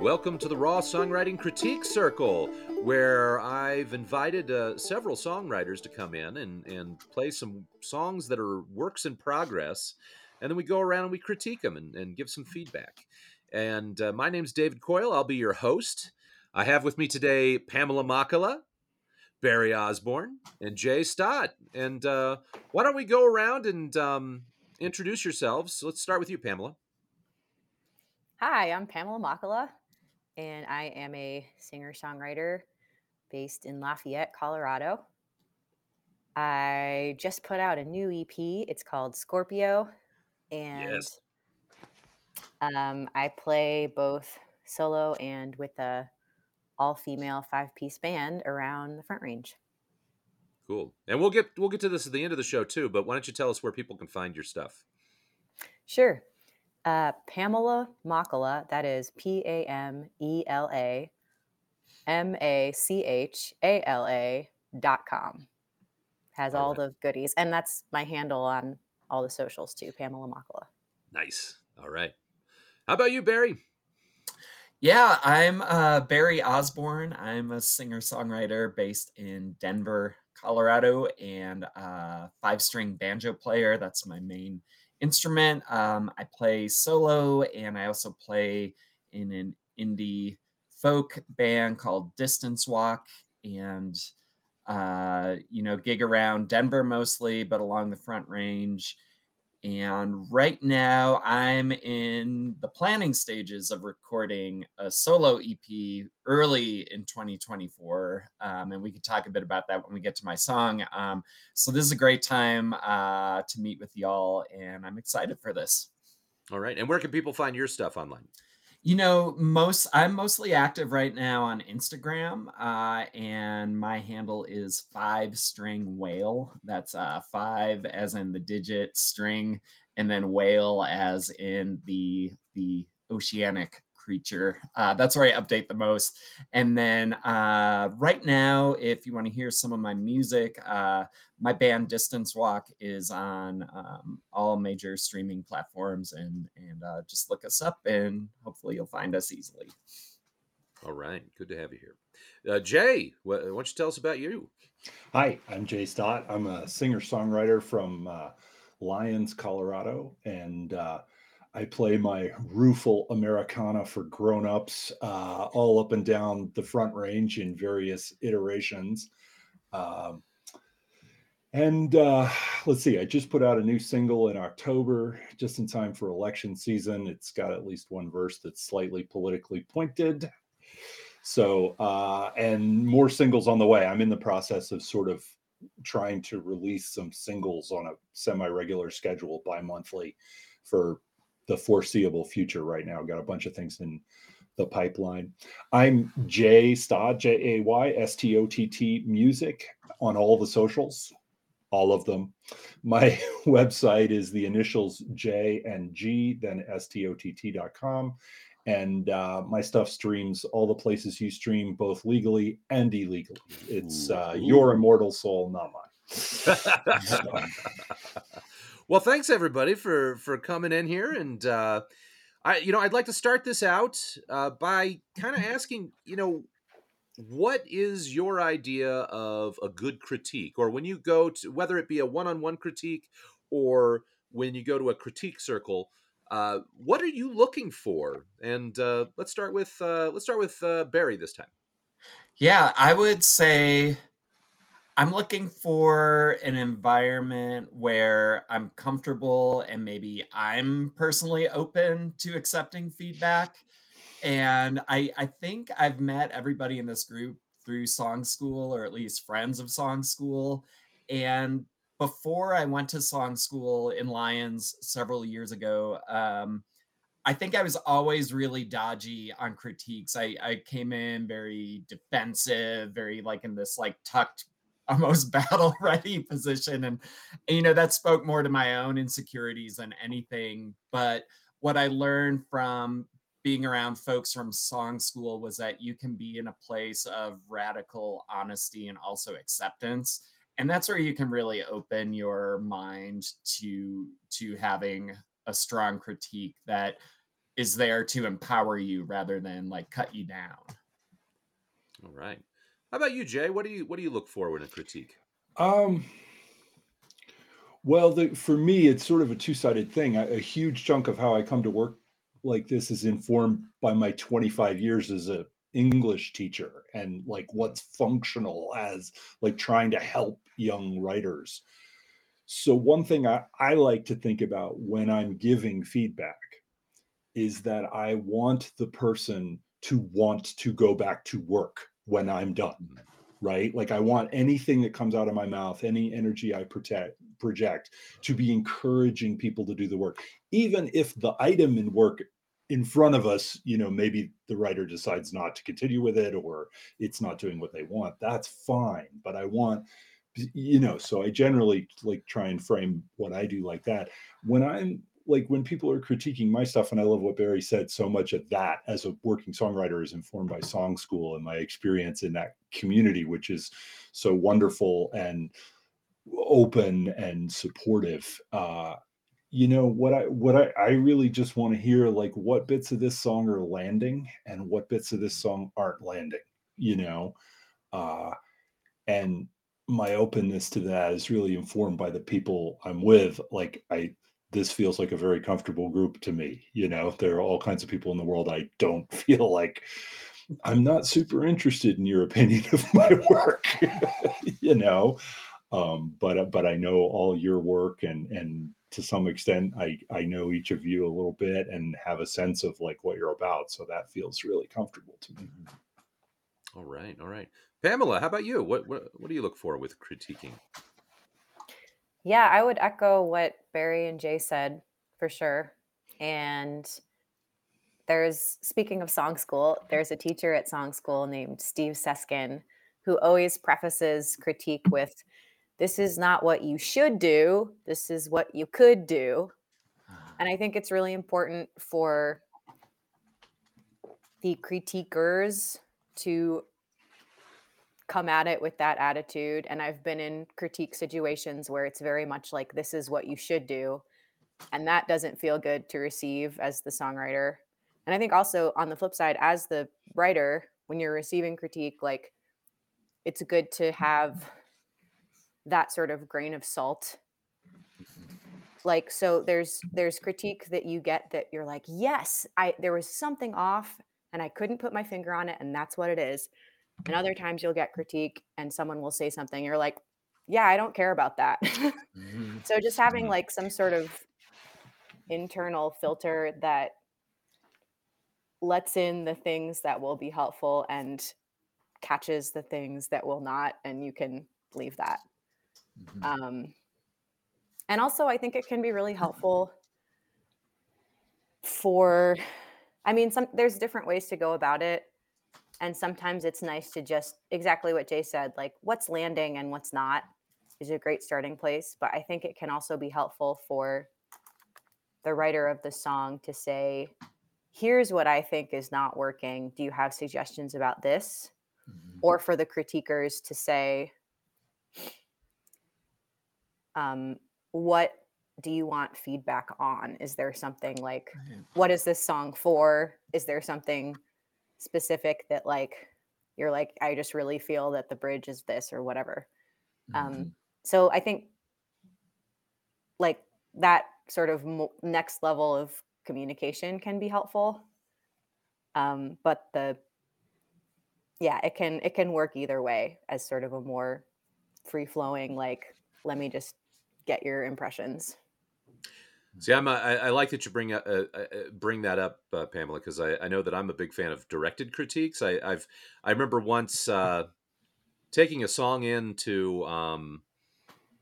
Welcome to the Raw Songwriting Critique Circle, where I've invited uh, several songwriters to come in and, and play some songs that are works in progress. And then we go around and we critique them and, and give some feedback. And uh, my name's David Coyle. I'll be your host. I have with me today Pamela Machala, Barry Osborne, and Jay Stott. And uh, why don't we go around and um, introduce yourselves? Let's start with you, Pamela. Hi, I'm Pamela Machala and I am a singer songwriter based in Lafayette, Colorado. I just put out a new EP. It's called Scorpio, and yes. um, I play both solo and with a all-female five-piece band around the Front Range. Cool. And we'll get we'll get to this at the end of the show too. But why don't you tell us where people can find your stuff? Sure. Uh, Pamela Machala, that is P A M E L A M A C H A L A dot com. Has all, all right. the goodies. And that's my handle on all the socials too, Pamela Machala. Nice. All right. How about you, Barry? Yeah, I'm uh, Barry Osborne. I'm a singer songwriter based in Denver, Colorado, and a five string banjo player. That's my main instrument. Um, I play solo and I also play in an indie folk band called Distance Walk and uh, you know gig around Denver mostly, but along the Front Range. And right now, I'm in the planning stages of recording a solo EP early in 2024. Um, and we could talk a bit about that when we get to my song. Um, so, this is a great time uh, to meet with y'all, and I'm excited for this. All right. And where can people find your stuff online? You know, most I'm mostly active right now on Instagram, uh, and my handle is five string whale. That's uh, five as in the digit string, and then whale as in the the oceanic creature. Uh, that's where I update the most. And then uh, right now, if you want to hear some of my music, uh, my band Distance Walk is on um, all major streaming platforms, and and uh, just look us up, and hopefully you'll find us easily. All right, good to have you here, uh, Jay. Why don't you tell us about you? Hi, I'm Jay Stott. I'm a singer songwriter from uh, Lyons, Colorado, and I play my rueful Americana for grown-ups uh, all up and down the Front Range in various iterations. Um, and uh, let's see, I just put out a new single in October, just in time for election season. It's got at least one verse that's slightly politically pointed. So, uh, and more singles on the way. I'm in the process of sort of trying to release some singles on a semi regular schedule bi monthly for the foreseeable future right now. Got a bunch of things in the pipeline. I'm Jay Stott, J A Y S T O T T music on all the socials, all of them. My website is the initials J and G, then S T O T T.com. And uh, my stuff streams all the places you stream, both legally and illegally. It's uh, your immortal soul, not mine. Well, thanks everybody for for coming in here, and uh, I, you know, I'd like to start this out uh, by kind of asking, you know, what is your idea of a good critique, or when you go to whether it be a one-on-one critique or when you go to a critique circle, uh, what are you looking for? And uh, let's start with uh, let's start with uh, Barry this time. Yeah, I would say I'm looking for an environment where I'm comfortable and maybe I'm personally open to accepting feedback. And I, I think I've met everybody in this group through song school or at least friends of song school. And before I went to song school in Lyons several years ago, um, I think I was always really dodgy on critiques. I, I came in very defensive, very like in this like tucked almost battle ready position and, and you know that spoke more to my own insecurities than anything but what i learned from being around folks from song school was that you can be in a place of radical honesty and also acceptance and that's where you can really open your mind to to having a strong critique that is there to empower you rather than like cut you down. All right. How about you, Jay? What do you what do you look for in a critique? Um, well, the, for me, it's sort of a two-sided thing. A, a huge chunk of how I come to work like this is informed by my 25 years as a English teacher and like what's functional as like trying to help young writers. So one thing I, I like to think about when I'm giving feedback is that I want the person to want to go back to work when I'm done. Right. Like I want anything that comes out of my mouth, any energy I protect, project to be encouraging people to do the work, even if the item in work in front of us, you know, maybe the writer decides not to continue with it or it's not doing what they want. That's fine. But I want, you know, so I generally like try and frame what I do like that. When I'm like when people are critiquing my stuff, and I love what Barry said, so much of that as a working songwriter is informed by Song School and my experience in that community, which is so wonderful and open and supportive. Uh, you know what I what I, I really just want to hear like what bits of this song are landing and what bits of this song aren't landing, you know. Uh, and my openness to that is really informed by the people I'm with. Like I this feels like a very comfortable group to me. You know, there are all kinds of people in the world I don't feel like I'm not super interested in your opinion of my work. you know, um, but but I know all your work and and to some extent I I know each of you a little bit and have a sense of like what you're about. So that feels really comfortable to me. All right, all right, Pamela. How about you? What what what do you look for with critiquing? Yeah, I would echo what Barry and Jay said for sure. And there's, speaking of song school, there's a teacher at song school named Steve Seskin who always prefaces critique with, This is not what you should do, this is what you could do. Uh-huh. And I think it's really important for the critiquers to come at it with that attitude. And I've been in critique situations where it's very much like, this is what you should do. And that doesn't feel good to receive as the songwriter. And I think also on the flip side, as the writer, when you're receiving critique, like it's good to have that sort of grain of salt mm-hmm. like so there's there's critique that you get that you're like yes i there was something off and i couldn't put my finger on it and that's what it is and other times you'll get critique and someone will say something, you're like, yeah, I don't care about that. mm-hmm. So just having mm-hmm. like some sort of internal filter that lets in the things that will be helpful and catches the things that will not, and you can leave that. Mm-hmm. Um, and also, I think it can be really helpful for, I mean, some there's different ways to go about it and sometimes it's nice to just exactly what Jay said, like what's landing and what's not is a great starting place. But I think it can also be helpful for the writer of the song to say, here's what I think is not working. Do you have suggestions about this? Mm-hmm. Or for the critiquers to say, um, what do you want feedback on? Is there something like, what is this song for? Is there something specific that like you're like i just really feel that the bridge is this or whatever. Um, mm-hmm. um so i think like that sort of mo- next level of communication can be helpful. Um but the yeah it can it can work either way as sort of a more free flowing like let me just get your impressions See, I'm a, I, I like that you bring uh, uh, uh, bring that up, uh, Pamela, because I, I know that I'm a big fan of directed critiques. I, I've I remember once uh, taking a song into um,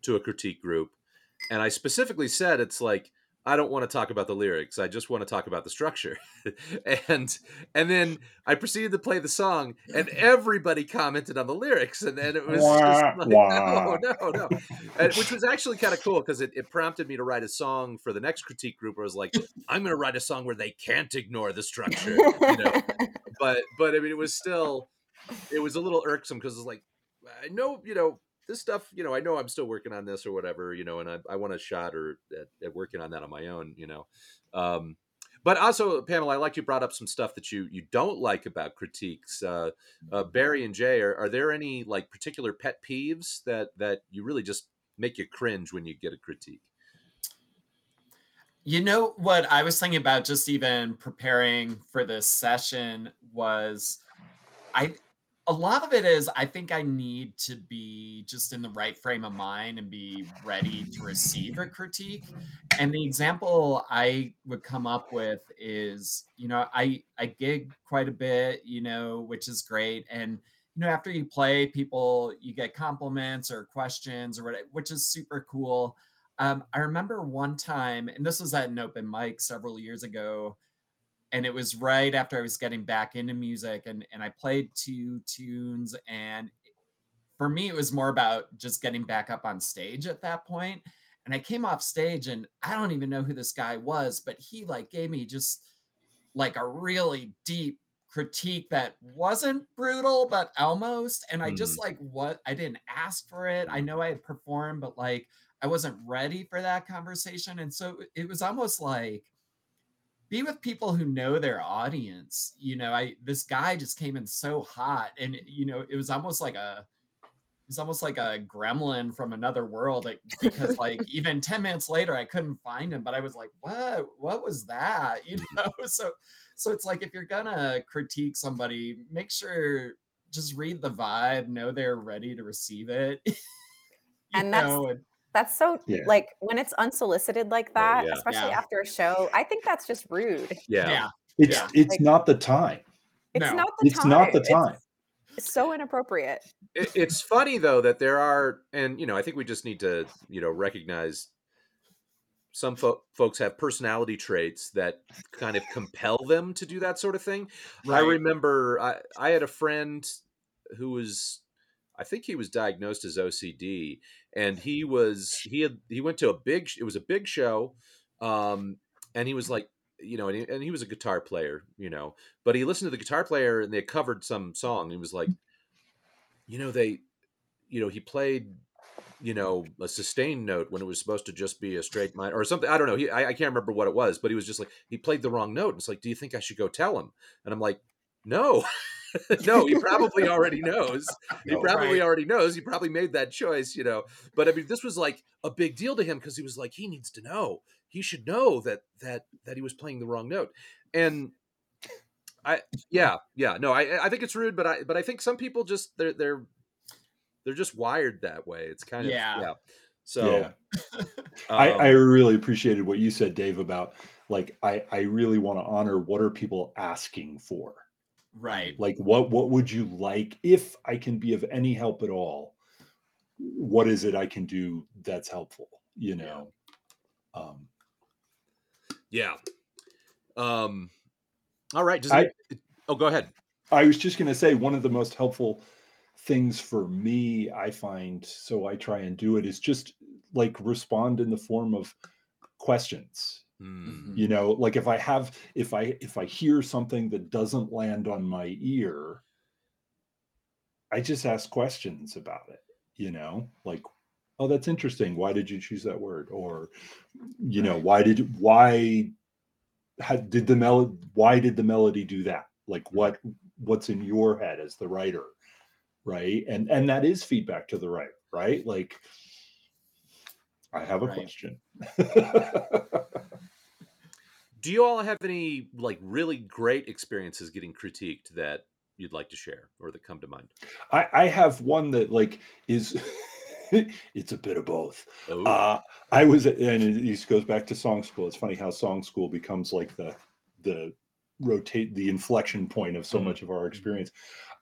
to a critique group, and I specifically said it's like I don't want to talk about the lyrics. I just want to talk about the structure. and and then I proceeded to play the song, and everybody commented on the lyrics, and then it was wah, just like, wah. no, no, no, and, which was actually kind of cool because it, it prompted me to write a song for the next critique group. Where I was like, I'm going to write a song where they can't ignore the structure, you know. but but I mean, it was still it was a little irksome because it's like I know you know this stuff, you know, I know I'm still working on this or whatever, you know, and I, I want a shot or at, at, working on that on my own, you know. Um, but also, Pamela, I like you brought up some stuff that you you don't like about critiques. Uh, uh, Barry and Jay, are, are there any like particular pet peeves that that you really just make you cringe when you get a critique? You know what I was thinking about just even preparing for this session was I a lot of it is I think I need to be just in the right frame of mind and be ready to receive a critique. And the example I would come up with is, you know, I I gig quite a bit, you know, which is great. And you know, after you play, people you get compliments or questions or whatever, which is super cool. Um, I remember one time, and this was at an open mic several years ago and it was right after I was getting back into music and and I played two tunes and for me it was more about just getting back up on stage at that point and I came off stage and I don't even know who this guy was but he like gave me just like a really deep critique that wasn't brutal but almost and I just Mm. like what I didn't ask for it I know I had performed but like I wasn't ready for that conversation and so it was almost like be with people who know their audience. You know, I this guy just came in so hot, and you know, it was almost like a it was almost like a gremlin from another world. Like, because like even ten minutes later, I couldn't find him, but I was like, what? What was that? You know, so so it's like if you're gonna critique somebody, make sure just read the vibe, know they're ready to receive it. And that's- know, and- That's so Yeah. like when it's unsolicited like oh, that, yeah. especially Yeah. after a show. I think that's just rude. Yeah. yeah, It's Yeah. it's Like- not the time. It's No, not the It's time. not the time. It's so inappropriate. It, it's funny though that there are, and you know, I think we just need to, you know, recognize some fo- folks have personality traits that kind of compel them to do that sort of thing. I right. remember I, I had a friend who was I think he was diagnosed as OCD and he was he had he went to a big it was a big show um and he was like you know and he, and he was a guitar player you know but he listened to the guitar player and they covered some song. He was like you know they you know he played you know a sustained note when it was supposed to just be a straight minor or something i don't know he I, I can't remember what it was but he was just like he played the wrong note. And it's like do you think i should go tell him? And i'm like no no he probably already knows he No. probably Right. already knows he probably made that choice you know but i mean this was like a big deal to him because he was like he needs to know he should know that that that he was playing the wrong note and i yeah yeah no i i think it's rude but i but i think some people just they're they're they're just wired that way it's kind of Yeah. yeah so yeah. I, um, I really appreciated what you said, Dave, about like I, I really want to honor what are people asking for? Right. Like what what would you like if I can be of any help at all? What is it I can do that's helpful? You know. Um yeah um all right does I- oh go ahead I was just going to say one of the most helpful things for me, I find, so I try and do it, is just like respond in the form of questions. Hmm. Mhm. You know, like if I have, if I, if I hear something that doesn't land on my ear, I just ask questions about it, you know, like, oh, that's interesting. Why did you choose that word? Or, you know, why did, why how, did the melody, why did the melody do that? Like what, what's in your head as the writer right and and that is feedback to the writer right like i have a Right. question do you all have any like really great experiences getting critiqued that you'd like to share or that come to mind i i have one that like is it's a bit of both oh uh i was and it this goes back to song school it's funny how song school becomes like the the rotate the inflection point of so Mhm. much of our experience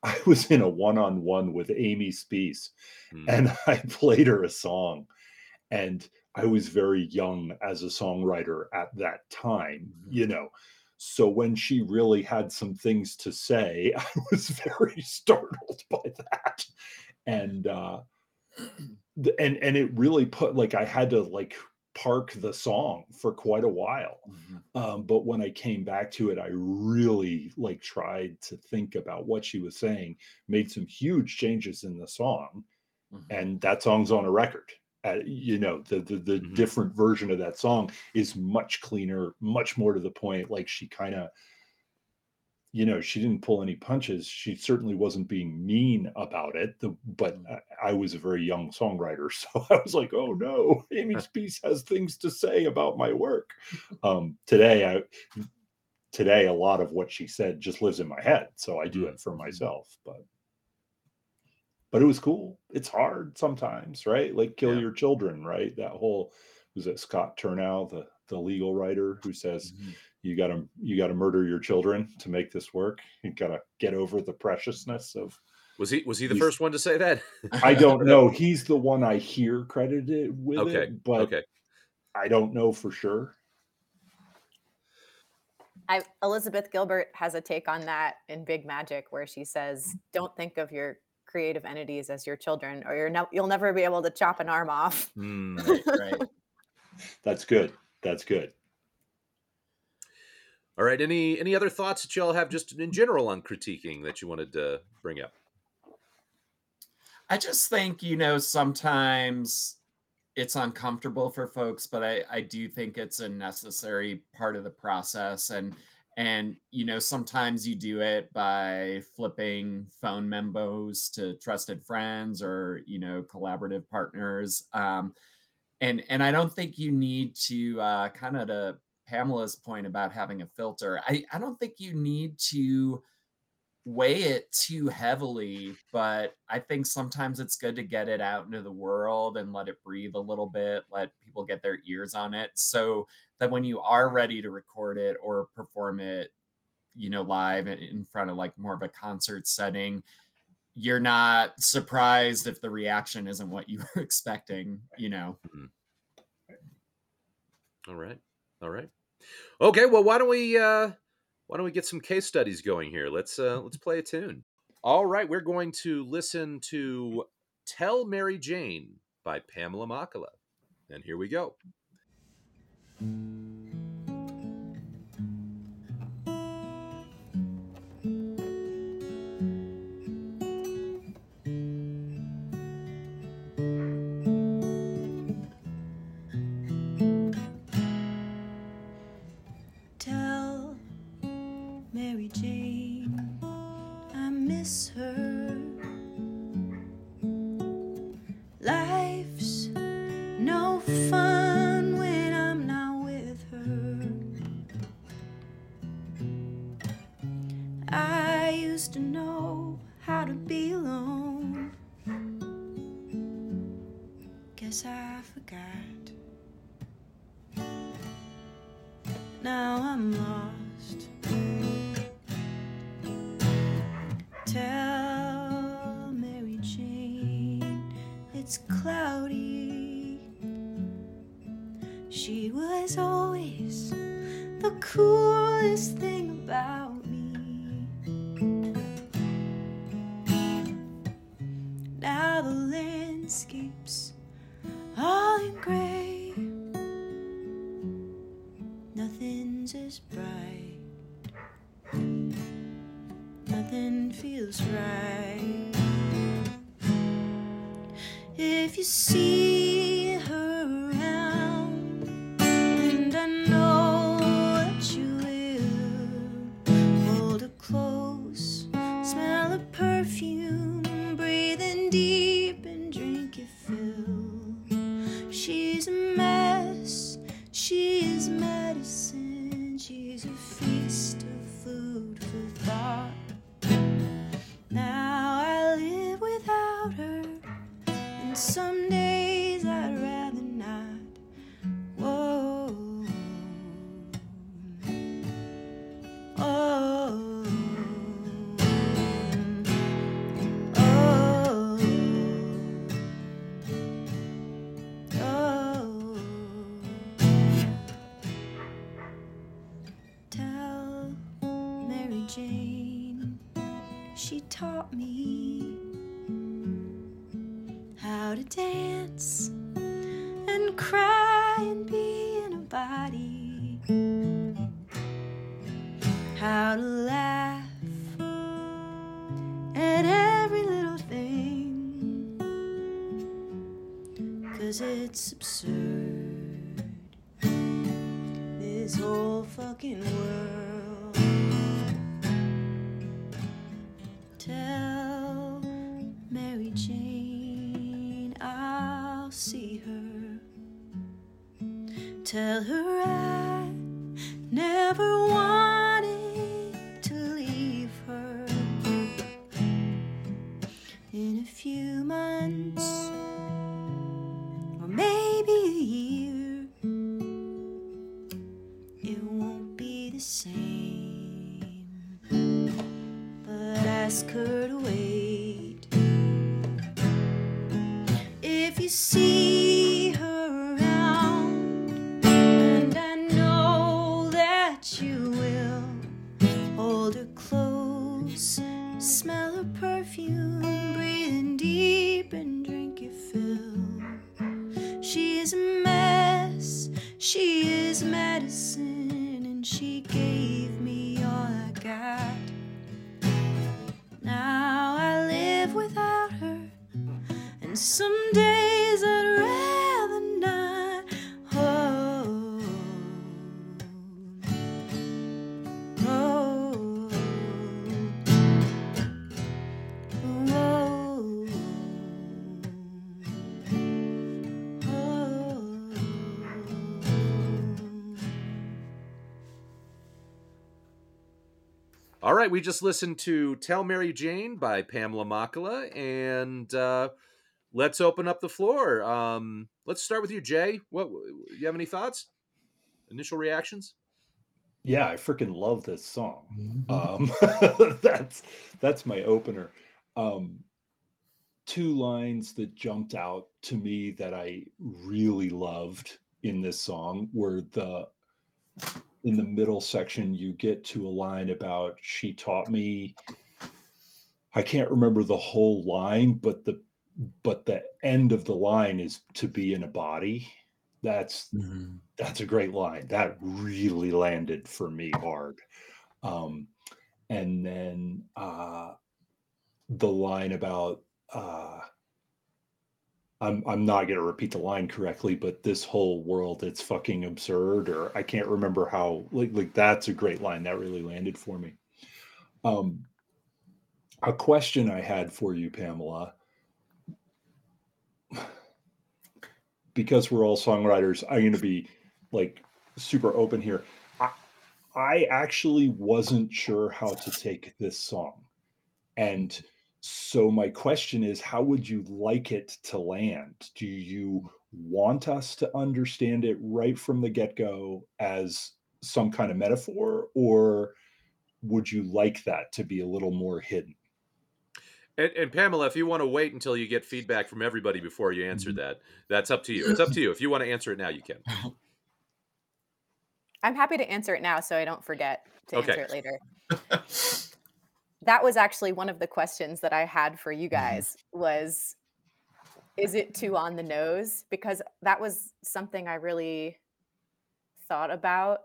i was in a one-on-one with Amy Speace hmm. and I played her a song. And I was very young as a songwriter at that time, you know. So when she really had some things to say, I was very startled by that. And uh and and it really put like I had to like park the song for quite a while. Mhm. Um, but when I came back to it, I really like tried to think about what she was saying, made some huge changes in the song, Mhm. and that song's on a record uh, you know the the, the Mhm. different version of that song is much cleaner much more to the point like she kind of you know she didn't pull any punches she certainly wasn't being mean about it the, but Mm. I, I was a very young songwriter so i was like oh no amy's piece has things to say about my work um today i today a lot of what she said just lives in my head so i do it for myself but but it was cool it's hard sometimes right like kill Yeah. your children right that whole was it Scott Turow the the legal writer who says Mhm. you got to you got to murder your children to make this work you got to get over the preciousness of Was he was he the He's- first one to say that? i don't know he's the one i hear credited with Okay, it but okay. i don't know for sure I, Elizabeth Gilbert has a take on that in Big Magic, where she says, "Don't think of your creative entities as your children, or you're no, you'll never be able to chop an arm off." Mm, right, right. that's good that's good All right. Any any other thoughts that y'all have just in general on critiquing that you wanted to bring up? I just think, you know, sometimes it's uncomfortable for folks, but I, I do think it's a necessary part of the process. And and you know, sometimes you do it by flipping phone memos to trusted friends or you know, collaborative partners. Um, and and I don't think you need to uh, kind of to Pamela's point about having a filter. I, I don't think you need to weigh it too heavily, but I think sometimes it's good to get it out into the world and let it breathe a little bit, let people get their ears on it so that when you are ready to record it or perform it, you know, live in- front of like more of a concert setting, you're not surprised if the reaction isn't what you were expecting, you know. All right. All right. Okay, well why don't we uh why don't we get some case studies going here? Let's uh let's play a tune. All right, we're going to listen to Tell Mary Jane by Pamela Machala. And here we go. It's absurd. This whole fucking world. Tell Mary Jane I'll see her. Tell her I never wanted right, we just listened to "Tell Mary Jane" by Pamela Machala, and uh, let's open up the floor. Um, let's start with you, Jay. What you have any thoughts? Initial reactions? Yeah, I freaking love this song. Mhm. Um, that's that's my opener. Um, two lines that jumped out to me that I really loved in this song were the in the middle section you get to a line about she taught me I can't remember the whole line but the but the end of the line is to be in a body that's Mhm. that's a great line. That really landed for me hard. Um, and then uh, the line about uh, I'm I'm not to repeat the line correctly, but this whole world it's fucking absurd, or I can't remember how. Like like that's a great line. That really landed for me. Um, a question I had for you, Pamela. because we're all songwriters, I'm to be like super open here. I, I actually wasn't sure how to take this song. And so my question is how would you like it to land? Do you want us to understand it right from the get-go as some kind of metaphor or would you like that to be a little more hidden? And, and Pamela, if you want to wait until you get feedback from everybody before you answer Mhm. that, that's up to you. It's up to you. If you want to answer it now, you can. I'm happy to answer it now so I don't forget to Okay. answer it later. that was actually one of the questions that I had for you guys was is it too on the nose because that was something I really thought about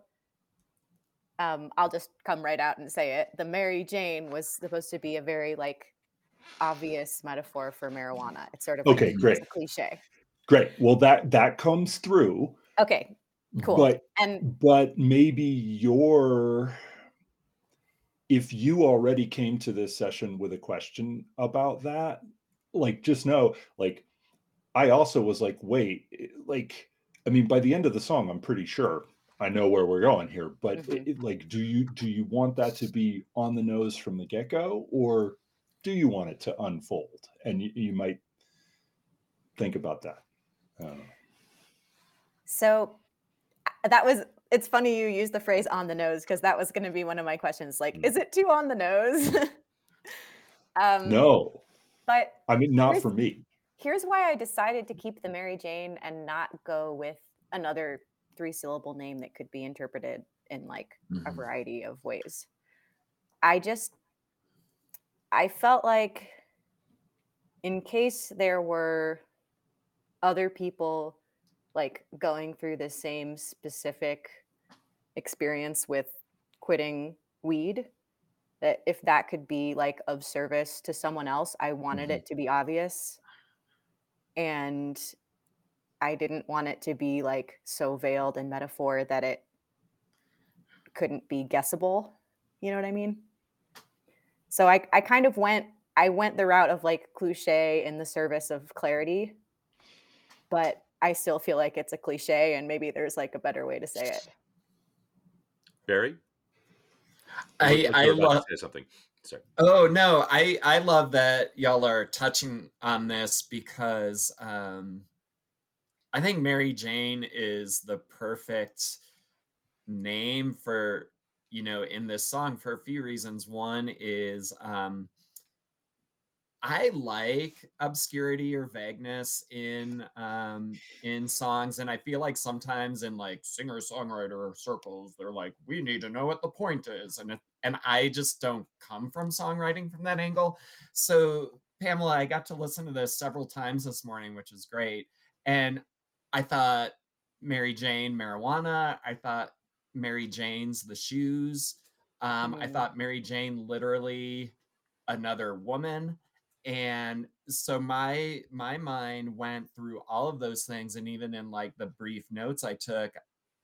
um, I'll just come right out and say it. The Mary Jane was supposed to be a very like obvious metaphor for marijuana. It's sort of Okay, it's great. a cliche. Great. Well, that that comes through, Okay, cool. but and but maybe your if you already came to this session with a question about that like just know like i also was like wait like i mean by the end of the song i'm pretty sure i know where we're going here but Mhm. it- it- like do you do you want that to be on the nose from the get-go or do you want it to unfold and you, you might think about that I don't know. So uh, that was it's funny you use the phrase on the nose because that was going to be one of my questions like Mm. is it too on the nose? um no but i mean not for me here's why I decided to keep the Mary Jane and not go with another three syllable name that could be interpreted in like a Mhm. variety of ways. I just I felt like in case there were other people like going through the same specific experience with quitting weed that if that could be like of service to someone else, I wanted Mhm. it to be obvious. And I didn't want it to be like so veiled in metaphor that it couldn't be guessable. You know what I mean? So I, I kind of went I went the route of like cliche in the service of clarity, but I still feel like it's a cliche and maybe there's like a better way to say it. Barry, I I love say something. Sorry. Oh no, I I love that y'all are touching on this because um I think Mary Jane is the perfect name for you know in this song for a few reasons. One is um I like obscurity or vagueness in um in songs and I feel like sometimes in like singer-songwriter circles they're like we need to know what the point is and and I just don't come from songwriting from that angle. So Pamela, I got to listen to this several times this morning, which is great. And I thought Mary Jane marijuana, I thought Mary Jane's the shoes. Um, I Mm. thought Mary Jane literally another woman and so my my mind went through all of those things and even in like the brief notes i took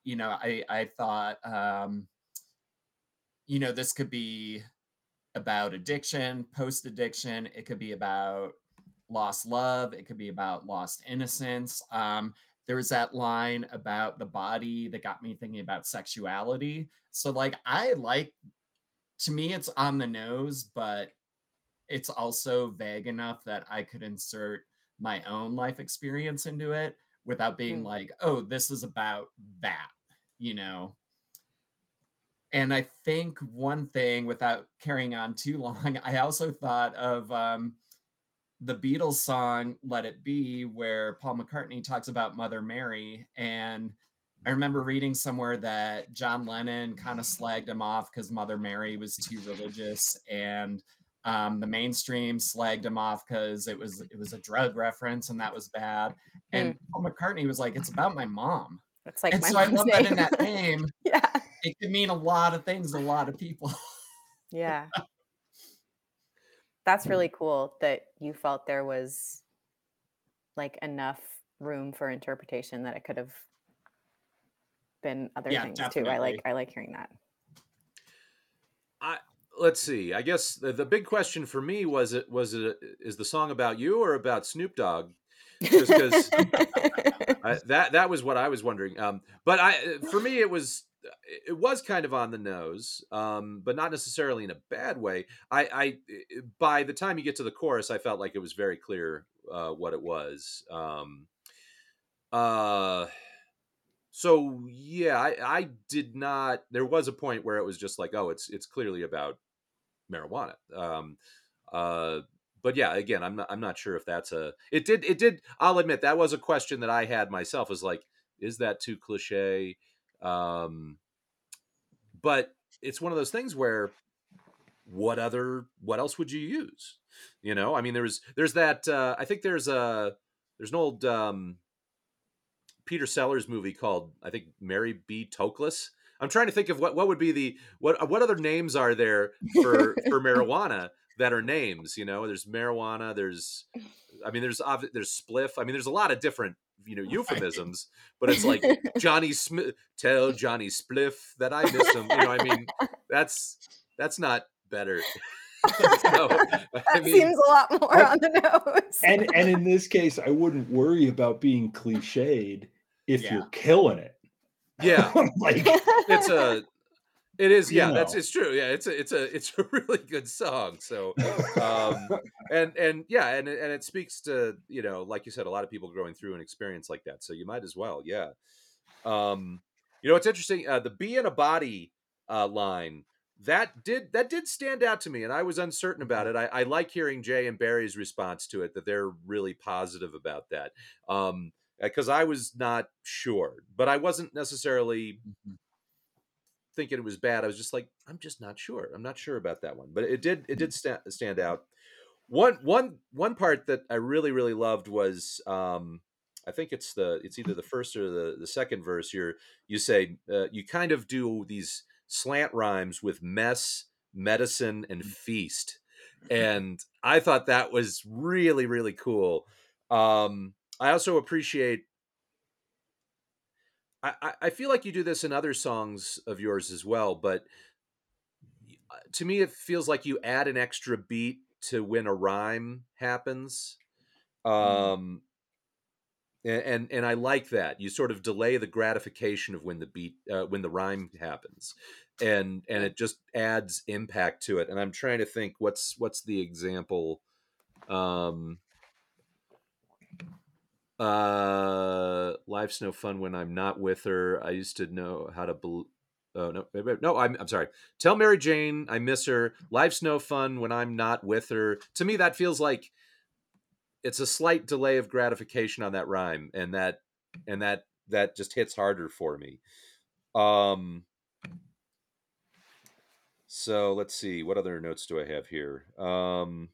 you know i i thought um you know this could be about addiction post addiction it could be about lost love it could be about lost innocence um there was that line about the body that got me thinking about sexuality so like i like to me it's on the nose but it's also vague enough that I could insert my own life experience into it without being Mm. like, oh, this is about that, you know. And I think one thing, without carrying on too long, I also thought of um, the Beatles song "Let It Be," where Paul McCartney talks about Mother Mary, and I remember reading somewhere that John Lennon kind of slagged him off because Mother Mary was too religious, and um, the mainstream slagged him off because it was it was a drug reference and that was bad. And Paul McCartney was like, "It's about my mom," It's like and my so I love that in that name. yeah. It could mean a lot of things to a lot of people. Yeah. That's really cool that you felt there was like enough room for interpretation that it could have been other Yeah, things too. I like I like hearing that. Let's see. I guess the, the big question for me was it was it is the song about you or about Snoop Dogg? Just 'cause I, that that was what I was wondering. Um, but I for me it was it was kind of on the nose, um, but not necessarily in a bad way. I, I by the time you get to the chorus, I felt like it was very clear uh, what it was. Um, uh, so yeah, I, I did not. There was a point where it was just like, oh, it's it's clearly about marijuana. Um, uh, but yeah, again, I'm not I'm not sure if that's a. It did it did. I'll admit that was a question that I had myself. Is like, is that too cliche? Um, but it's one of those things where what other what else would you use? You know, I mean, there's there's that. Uh, I think there's a there's an old um, Peter Sellers movie called I think Mary B. Tokeless. I'm trying to think of what what would be the what uh, what other names are there for for marijuana that are names. You know, there's marijuana. There's I mean, there's there's spliff. I mean, there's a lot of different you know euphemisms, but it's like Johnny Smith tell Johnny Spliff that I miss him. You know, I mean, that's that's not better. so, I that mean, seems a lot more I- on the nose. and and in this case, I wouldn't worry about being cliched if Yeah. you're killing it. Yeah, like it's a it is You yeah that's it's true yeah it's a it's a it's a really good song so um and and yeah and it- and it speaks to you know like you said a lot of people going through an experience like that so you might as well yeah. Um you know it's interesting uh the be in a body uh line that did that did stand out to me and i was uncertain about it i, I like hearing jay and barry's response to it that they're really positive about that um because i was not sure but i wasn't necessarily thinking it was bad. I was just like, I'm just not sure. I'm not sure about that one. But it did it did stand stand out. One one one part that I really really loved was um I think it's the it's either the first or the the second verse. You're you say uh, you kind of do these slant rhymes with mess, medicine, and feast, and I thought that was really really cool. Um, I also appreciate I, I- feel like you do this in other songs of yours as well, but uh, to me, it feels like you add an extra beat to when a rhyme happens. Um, a- and and I like that you sort of delay the gratification of when the beat uh, when the rhyme happens, and and it just adds impact to it. And I'm trying to think what's what's the example. Um, uh, life's no fun when I'm not with her. I used to know how to. Bel- oh no, wait, wait, no, I'm I'm sorry. Tell Mary Jane I miss her. Life's no fun when I'm not with her. To me, that feels like it's a slight delay of gratification on that rhyme, and that and that that just hits harder for me. Um. So let's see. What other notes do I have here? Um.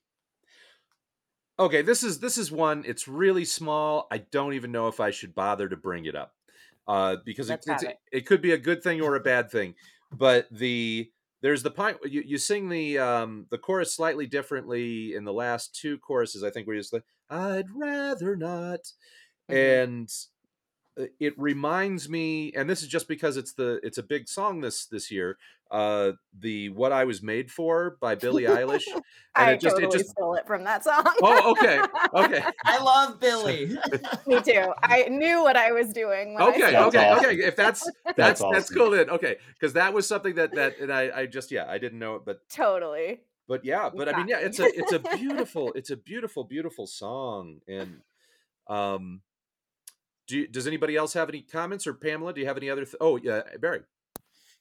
Okay, this is this is one. It's really small. I don't even know if I should bother to bring it up, uh, because it, it's, it. it could be a good thing or a bad thing. But the there's the point you, you sing the um the chorus slightly differently in the last two choruses. I think where you just like I'd rather not, Mhm. and it reminds me and this is just because it's the it's a big song this this year uh the what i was made for by billie eilish and I it just totally it just stole it from that song. oh okay okay I love Billie. Me too. I knew what I was doing. When I okay said okay awesome. okay if that's that's That's that's, cool then okay because that was something that that and i i just yeah i didn't know it but Totally. but yeah You but i mean yeah it's a it's a beautiful it's a beautiful beautiful song and um do you, does anybody else have any comments or pamela do you have any other th- oh yeah barry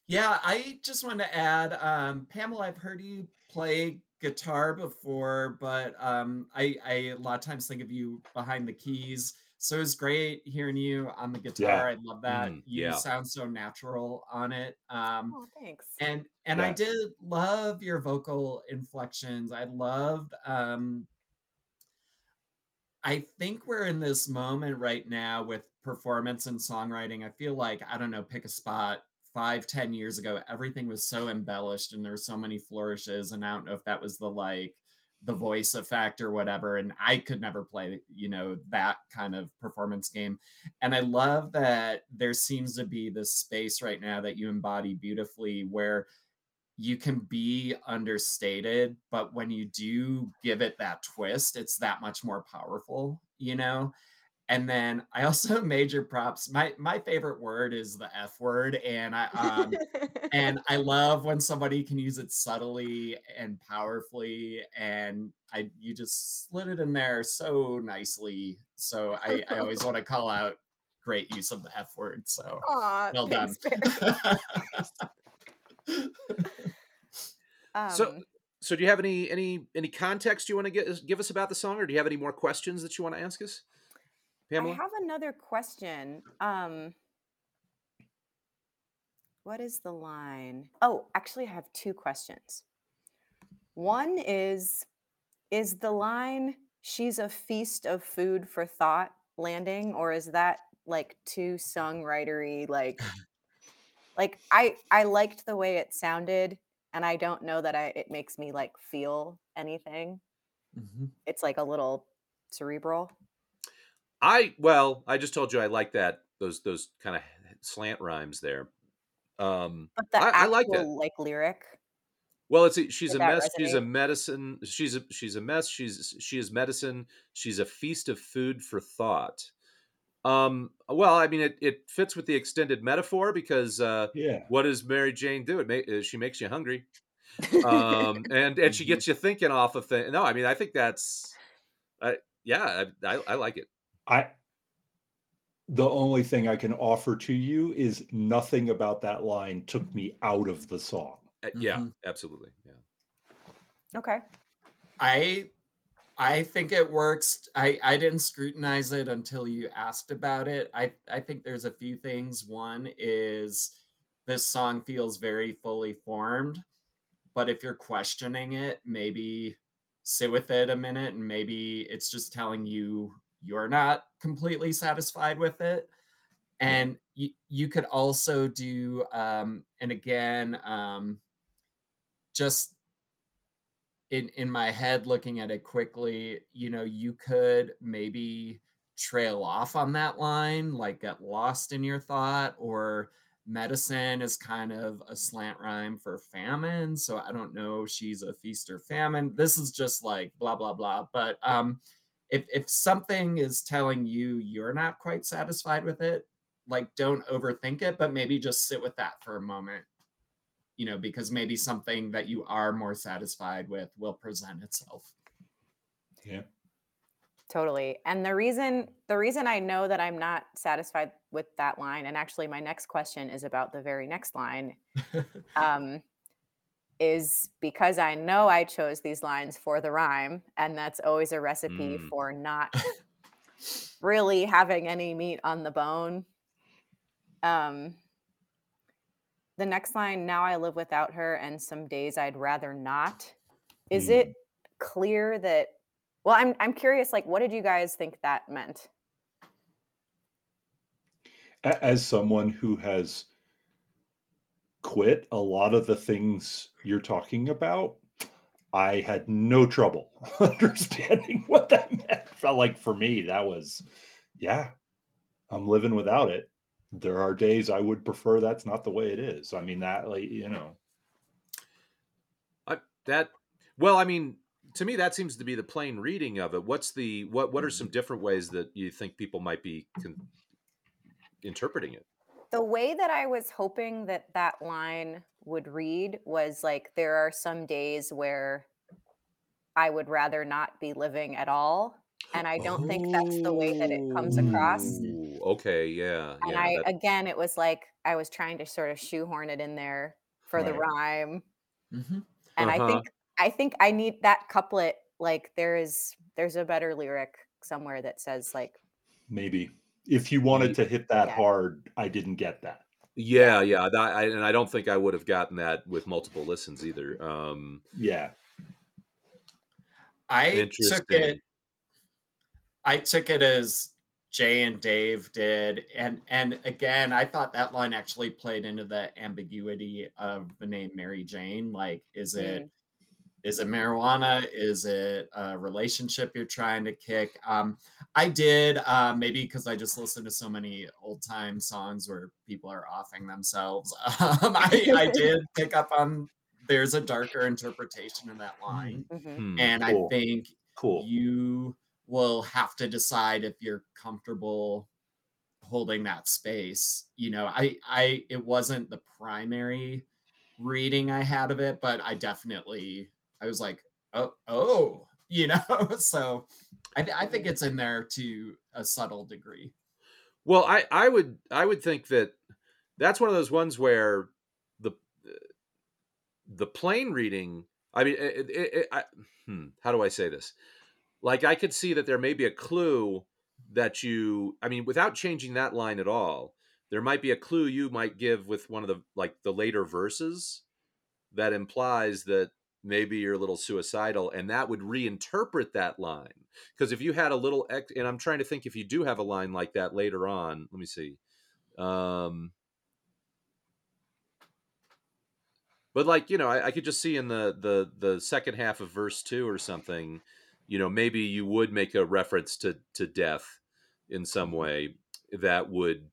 Yeah, I just want to add, um, Pamela, I've heard you play guitar before, but um, I, I a lot of times think of you behind the keys. So it was great hearing you on the guitar. I love that. Mm, you yeah. sound so natural on it. Um, Oh, thanks. and and I did love your vocal inflections. I loved um I think we're in this moment right now with performance and songwriting. I feel like, I don't know, pick a spot five, ten years ago, everything was so embellished and there were so many flourishes. And I don't know if that was the like the voice effect or whatever. And I could never play, you know, that kind of performance game. And I love that there seems to be this space right now that you embody beautifully where you can be understated, but when you do give it that twist, it's that much more powerful, you know? And then I also major props. My my favorite word is the F word. And I um and I love when somebody can use it subtly and powerfully. And I you just slid it in there so nicely. So I, I always want to call out great use of the F word. So Aw, well done. thanks, Barry. So- Um, So, do you have any any any context you want to get, give us about the song, or do you have any more questions that you want to ask us, Pamela? I have another question. Um, what is the line? Oh, actually, I have two questions. One is Is the line, she's a feast of food for thought landing, or is that like too songwritery? Like, like I I liked the way it sounded, and I don't know that I it makes me like feel anything. Mhm. It's like a little cerebral. I well, I just told you I like that those those kind of slant rhymes there. Um, But the I- I like that. like lyric. well, it's a, she's Did a mess. She's a medicine. She's a she's a mess. She's she is medicine. She's a feast of food for thought. Um, well, I mean, it, it fits with the extended metaphor because uh, Yeah. what does Mary Jane do? It ma- uh, she makes you hungry, um, and and she Mhm. gets you thinking off of things. No, I mean, I think that's, uh, yeah, I, I, I like it. I the only thing I can offer to you is nothing about that line took me out of the song. Uh, Yeah, Mhm. absolutely. Yeah. okay. I I think it works. I I didn't scrutinize it until you asked about it. I I think there's a few things. One is this song feels very fully formed, but if you're questioning it, maybe sit with it a minute and maybe it's just telling you you're not completely satisfied with it. And you you could also do um and again um just in in my head looking at it quickly you know you could maybe trail off on that line, like get lost in your thought, or medicine is kind of a slant rhyme for famine. So I don't know she's a feast or famine. This is just like blah blah blah. But um if if something is telling you you're not quite satisfied with it, like don't overthink it, but maybe just sit with that for a moment. You know, because maybe something that you are more satisfied with will present itself. Yeah. Totally. And the reason the reason I know that I'm not satisfied with that line, and actually my next question is about the very next line, um, is because I know I chose these lines for the rhyme, and that's always a recipe Mm. for not really having any meat on the bone. Um, the next line, now I live without her, and some days I'd rather not. Is Mm. it clear that? Well, I'm I'm curious. Like, what did you guys think that meant? As someone who has quit a lot of the things you're talking about, I had no trouble understanding what that meant. Felt like for me, that was, yeah, I'm living without it. There are days I would prefer that's not the way it is. I mean, that, like, you know, I, that well, I mean, to me, that seems to be the plain reading of it. What's the what? What are mm-hmm. some different ways that you think people might be con- interpreting it? The way that I was hoping that that line would read was like, there are some days where I would rather not be living at all. And I don't think that's the way that it comes across. Okay, yeah, And yeah. I, that- again, it was like I was trying to sort of shoehorn it in there for the Right. rhyme. Mhm. And Uh-huh. I think, I think I need that couplet. Like there is, there's a better lyric somewhere that says like, maybe if you wanted to hit that Yeah. hard, I didn't get that. yeah, yeah. That, I, and I don't think I would have gotten that with multiple listens either. Um, Yeah. I took it. I took it as Jay and Dave did, and and again, I thought that line actually played into the ambiguity of the name Mary Jane. Like, is it is it marijuana? Is it a relationship you're trying to kick? Um, I did uh, maybe because I just listened to so many old time songs where people are offing themselves. Um, I, I did pick up on there's a darker interpretation in that line, mhm. hmm. and Cool. I think Cool. you will have to decide if you're comfortable holding that space you know i i it wasn't the primary reading i had of it but i definitely i was like oh oh you know so i, I think it's in there to a subtle degree Well, I I would I would think that that's one of those ones where the the plain reading. I mean, it, it, it, I, hmm, how do I say this? Like, I could see that there may be a clue that you. I mean, without changing that line at all, there might be a clue you might give with one of the like the later verses that implies that maybe you're a little suicidal, and that would reinterpret that line because if you had a little ex- and i'm trying to think if you do have a line like that later on let me see um but like you know I, I could just see in the the the second half of verse two or something you know maybe you would make a reference to to death in some way that would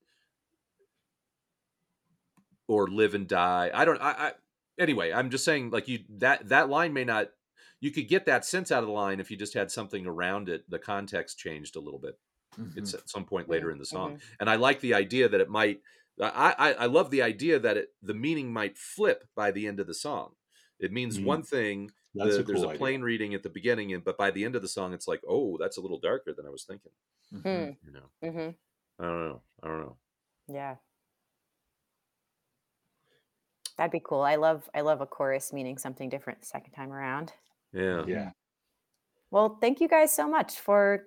or live and die. I don't i, I anyway i'm just saying like you that that line may not you could get that sense out of the line if you just had something around it the context changed a little bit. It's at some point later in the song. mhm. and i like the idea that it might I, I i love the idea that it the meaning might flip by the end of the song. It means Mm. one thing the- a there's cool a idea. plain reading at the beginning and but by the end of the song it's like oh that's a little darker than i was thinking Mhm. you know Mhm. i don't know i don't know Yeah. That'd be cool. I love I love a chorus meaning something different the second time around. yeah Yeah. Well, thank you guys so much for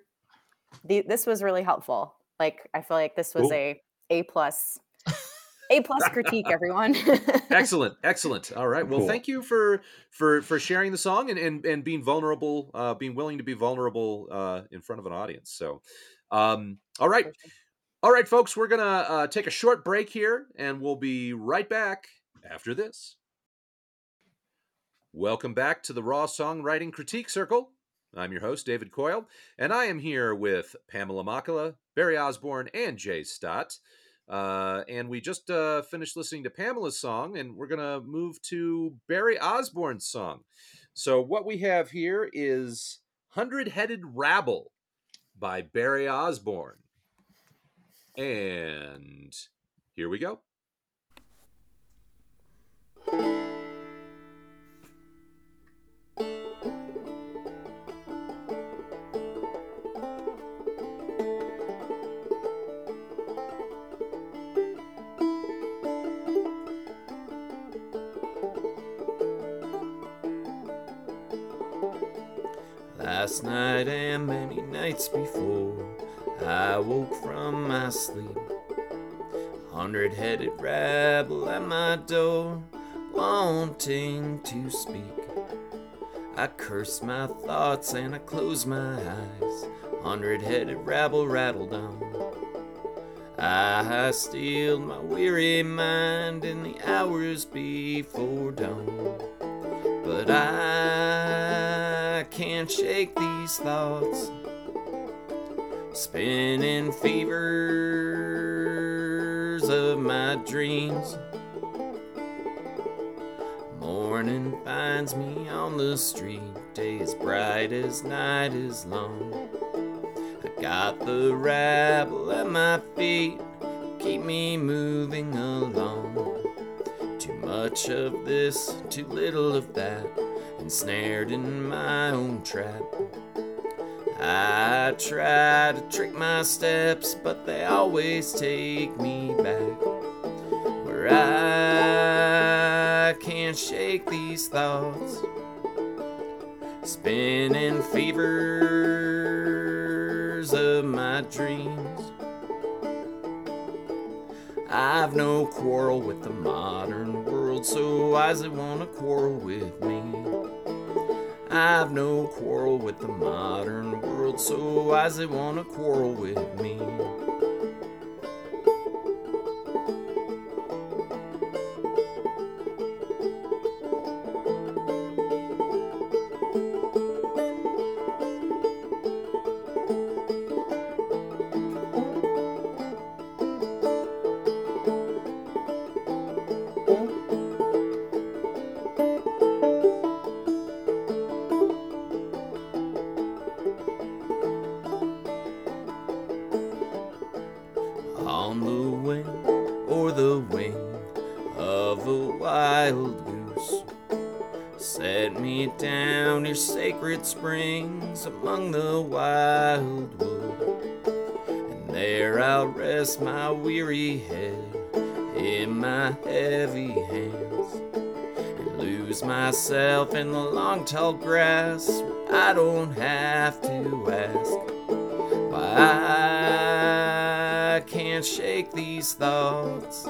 the this was really helpful. Like I feel like this was Cool. a A plus A plus critique, everyone. excellent excellent. All right. Well Cool. thank you for for for sharing the song and and, and being vulnerable uh being willing to be vulnerable uh in front of an audience. So um all right. All right folks we're gonna uh, take a short break here and we'll be right back after this. Welcome back to the raw songwriting critique circle. I'm your host, David Coyle, and I am here with Pamela Machala, Barry Osborne, and Jay Stott. Uh, and we just uh, finished listening to Pamela's song, and we're going to move to Barry Osborne's song. So, what we have here is Hundred Headed Rabble by Barry Osborne. And here we go. Last night and many nights before, I woke from my sleep. Hundred headed rabble at my door, wanting to speak. I cursed my thoughts and I closed my eyes. Hundred headed rabble rattled on. I stilled my weary mind in the hours before dawn. But I can't shake these thoughts. Spinning fevers of my dreams. Morning finds me on the street, day as bright as night is long. I got the rabble at my feet, keep me moving along. Too much of this, too little of that, ensnared in my own trap. I try to trick my steps, but they always take me back. Where I can't shake these thoughts, spinning fevers of my dreams. I've no quarrel with the modern world, so why does it want to quarrel with me? I've no quarrel with the modern world, so why does it want to quarrel with me? Myself in the long tall grass. I don't have to ask why I can't shake these thoughts,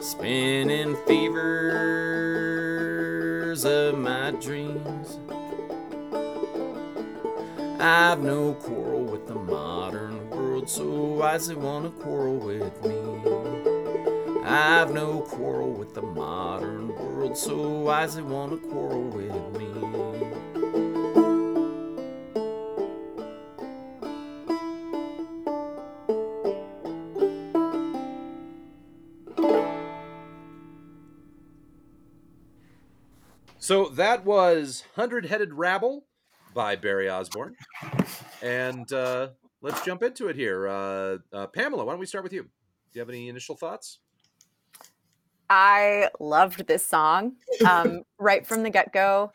spinning fevers of my dreams. I've no quarrel with the modern world, so why does it want to quarrel with me? I've no quarrel with world, so does it want to quarrel with me? So that was Hundred Headed Rabble by Barry Osborne. And uh, let's jump into it here. Uh, uh, Pamela, why don't we start with you? Do you have any initial thoughts? I loved this song um, right from the get go.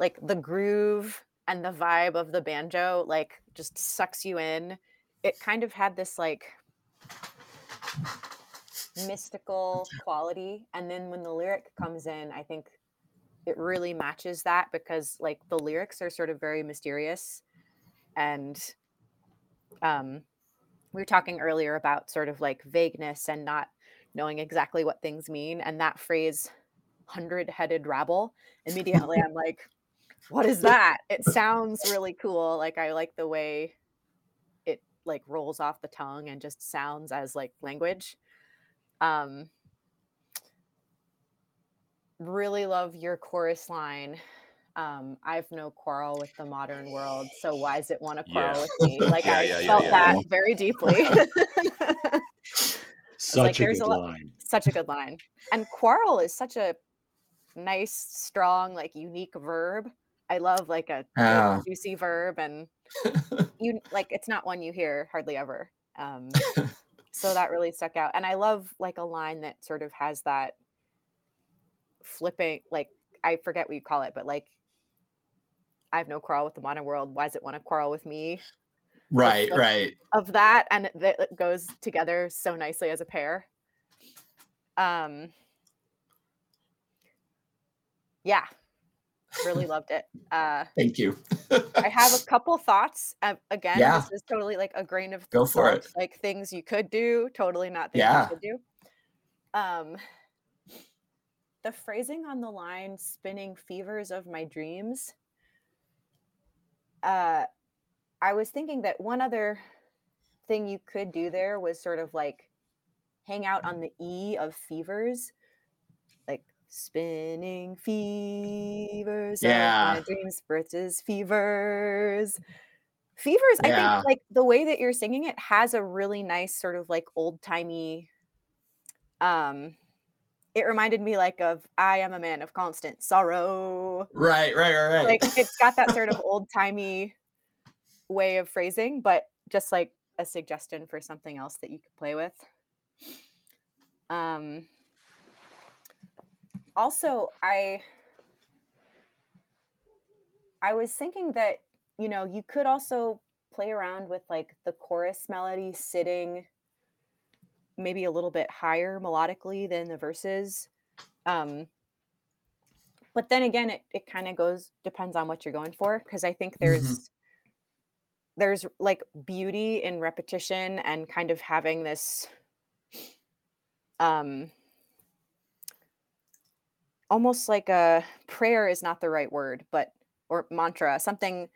Like the groove and the vibe of the banjo, like just sucks you in. It kind of had this like mystical quality. And then when the lyric comes in, I think it really matches that because like the lyrics are sort of very mysterious. And um, we were talking earlier about sort of like vagueness and not knowing exactly what things mean. And that phrase, hundred headed rabble, immediately I'm like, what is that? It sounds really cool. Like I like the way it like rolls off the tongue and just sounds as like language. Um, really love your chorus line. um, I've no quarrel with the modern world, so why does it want to quarrel Yeah. with me? Like Yeah, I yeah, felt that very deeply. Such a there's good a lot- line. such a good line. And quarrel is such a nice, strong, like unique verb. I love like a Yeah. juicy verb, and you like it's not one you hear hardly ever. Um, so that really stuck out, and I love like a line that sort of has that flipping, like I forget what you call it, but like I have no quarrel with the modern world. Why does it want to quarrel with me? Right, flip. right. of that and it- that goes together so nicely as a pair um yeah really loved it uh Thank you. i have a couple thoughts uh, again Yeah. this is totally like a grain of Go for salt, it. like things you could do totally not things Yeah. you should do um the phrasing on the line spinning fevers of my dreams uh i was thinking that one other thing you could do there was sort of like hang out on the e of fevers like spinning fevers Yeah. my dreams versus fevers fevers i think like the way that you're singing it has a really nice sort of like old timey um it reminded me like of i am a man of constant sorrow Right, right, right, right. like it's got that sort of old timey way of phrasing but just like a suggestion for something else that you could play with. Um also i i was thinking that you know you could also play around with like the chorus melody sitting maybe a little bit higher melodically than the verses um but then again it, it kind of goes depends on what you're going for because i think there's there's like beauty in repetition and kind of having this um almost like a prayer is not the right word but or mantra something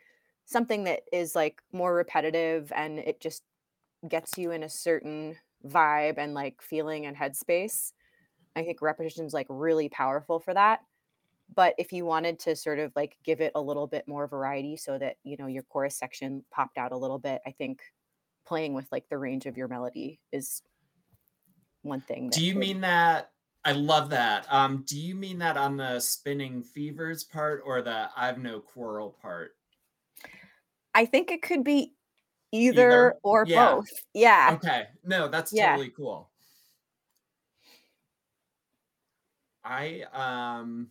something that is like more repetitive and it just gets you in a certain vibe and like feeling and headspace. I think repetition is like really powerful for that but if you wanted to sort of like give it a little bit more variety so that you know your chorus section popped out a little bit i think playing with like the range of your melody is one thing Do you mean that? I love that. Um, do you mean that on the spinning fevers part or the I've no quarrel part? i think it could be either, Either? or Yeah. both yeah Okay. No, that's Yeah. totally cool. I um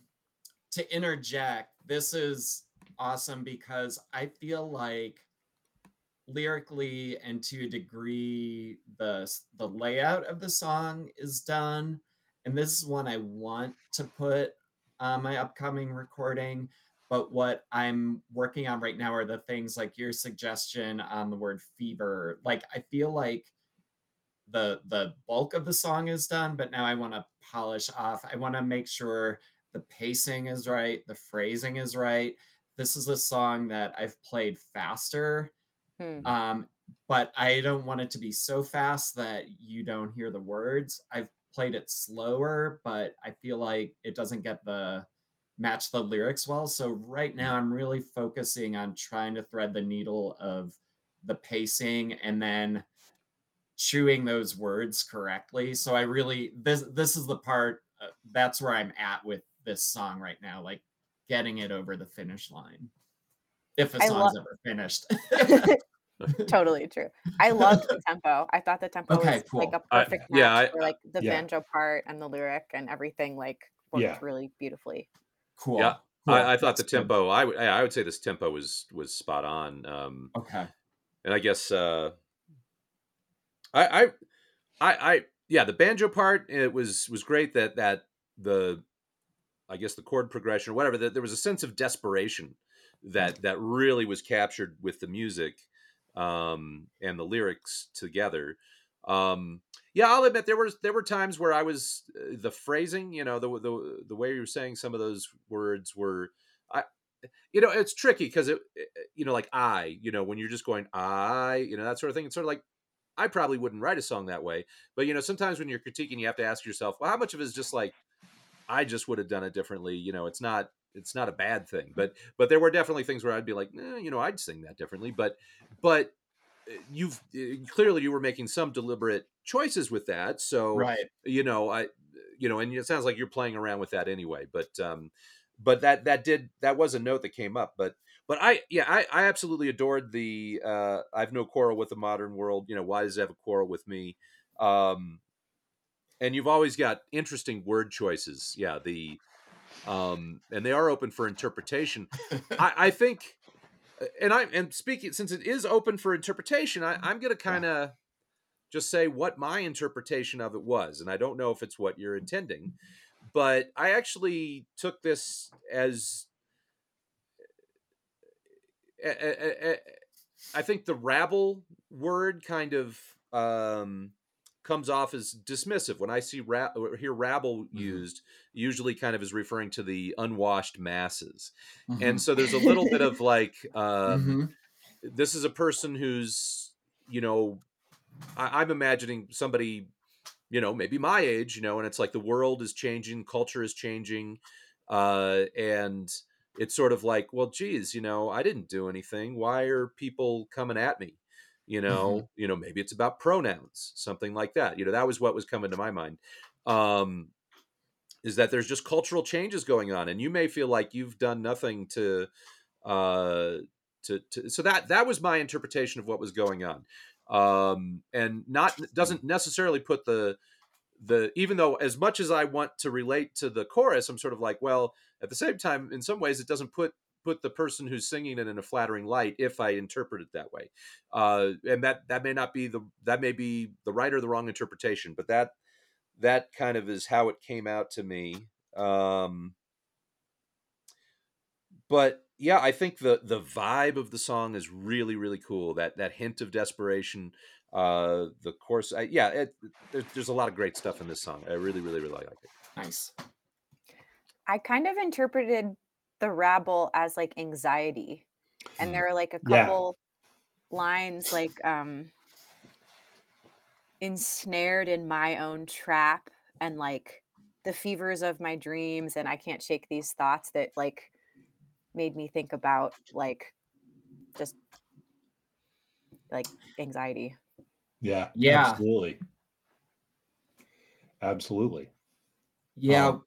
to interject, this is awesome because I feel like lyrically and to a degree the the layout of the song is done. And this is one I want to put on my upcoming recording. But what I'm working on right now are the things like your suggestion on the word fever. Like I feel like the the bulk of the song is done but now I want to polish off. I want to make sure the pacing is right the phrasing is right this is a song that I've played faster Hmm. um, but I don't want it to be so fast that you don't hear the words. I've played it slower, but I feel like it doesn't get the match the lyrics well. So right now I'm really focusing on trying to thread the needle of the pacing and then chewing those words correctly. So I really this this is the part uh, that's where I'm at with this song right now, like getting it over the finish line. If a song's lo- ever finished. totally true i loved the tempo i thought the tempo Okay, was like a perfect yeah, match I- for like the yeah. banjo part and the lyric and everything like worked Yeah. really beautifully cool. Yeah, cool. I, I thought the That's good. tempo. I would. I would say this tempo was was spot on. Um, Okay. and I guess uh, I, I, I, I, yeah, the banjo part it was was great. That that the, I guess the chord progression or whatever. That there was a sense of desperation that that really was captured with the music, um, and the lyrics together. Um, yeah, I'll admit there was there were times where I was uh, the phrasing, you know, the the the way you were saying some of those words were, I, you know, it's tricky because it, it- you know, like I, you know, when you're just going I, you know, that sort of thing. It's sort of like I probably wouldn't write a song that way, but you know, sometimes when you're critiquing, you have to ask yourself, well, how much of it is just like I just would have done it differently. You know, it's not it's not a bad thing. But but there were definitely things where I'd be like, eh, you know, I'd sing that differently. But but uh, you've uh, clearly you were making some deliberate choices with that. So Right. you know, I you know, and it sounds like you're playing around with that anyway. But um, but that that did that was a note that came up. But but I yeah I I absolutely adored the uh, I've no quarrel with the modern world. You know, why does it have a quarrel with me? Um, and you've always got interesting word choices. Yeah, the um, and they are open for interpretation. I, I think, uh, and I and speaking since it is open for interpretation, I, I'm going to kind of just say what my interpretation of it was, and I don't know if it's what you're intending, but I actually took this as. uh, uh, uh, I think the rabble word kind of um, comes off as dismissive when I see ra- or hear rabble Mhm. used. Usually, kind of is referring to the unwashed masses, Mhm. and so there's a little bit of like um, Mhm. this is a person who's you know I, i'm imagining somebody you know maybe my age you know and it's like the world is changing culture is changing uh and it's sort of like well geez you know i didn't do anything why are people coming at me you know you know maybe it's about pronouns something like that you know that was what was coming to my mind um is that there's just cultural changes going on and you may feel like you've done nothing to uh to, to so that that was my interpretation of what was going on um and not doesn't necessarily put the the even though as much as i want to relate to the chorus i'm sort of like well at the same time in some ways it doesn't put put the person who's singing it in a flattering light if i interpret it that way. Uh and that that may not be the that may be the right or the wrong interpretation but that that kind of is how it came out to me um. But yeah i think the the vibe of the song is really really cool that that hint of desperation uh the course I, yeah it, there's, there's a lot of great stuff in this song. I really really really like it. Nice. I kind of interpreted the rabble as like anxiety. And there are like a Yeah. couple lines like um ensnared in my own trap and like the fevers of my dreams and I can't shake these thoughts that like made me think about like just like anxiety. Yeah. Yeah. Absolutely. Absolutely. Yeah. Um,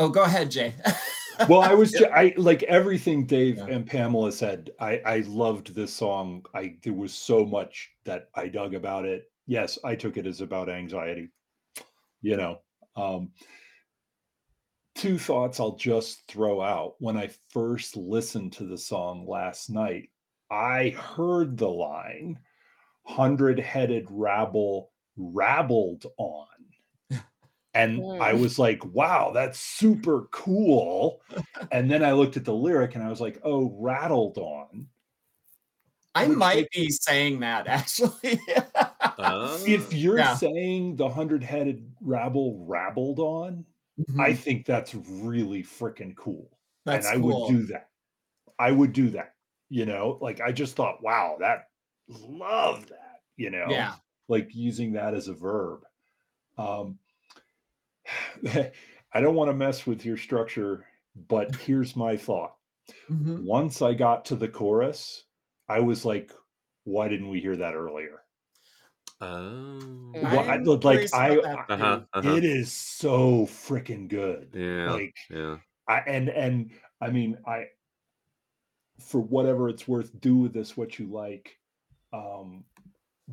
oh, go ahead, Jay. well i was i like everything dave Yeah. and pamela said i i loved this song i there was so much that i dug about it yes i took it as about anxiety you know um two thoughts i'll just throw out when i first listened to the song last night i heard the line hundred-headed rabble rabbled on and I Mm. was like, wow, that's super cool. And then I looked at the lyric and I was like, oh, rattled on. I might be saying that actually. If you're Yeah. saying the hundred headed rabble rabbled on, I Mhm. think that's really freaking cool. That's and I cool. would do that. I would do that. You know, like I just thought, wow, that love that, you know, Yeah. like using that as a verb. Um, I don't want to mess with your structure, but here's my thought. Mhm. once I got to the chorus, I was like, why didn't we hear that earlier? oh. Well, I- I'm like, I- about that uh-huh, uh-huh. It is so freaking good. yeah Like yeah I and and I mean I for whatever it's worth, do with this what you like. Um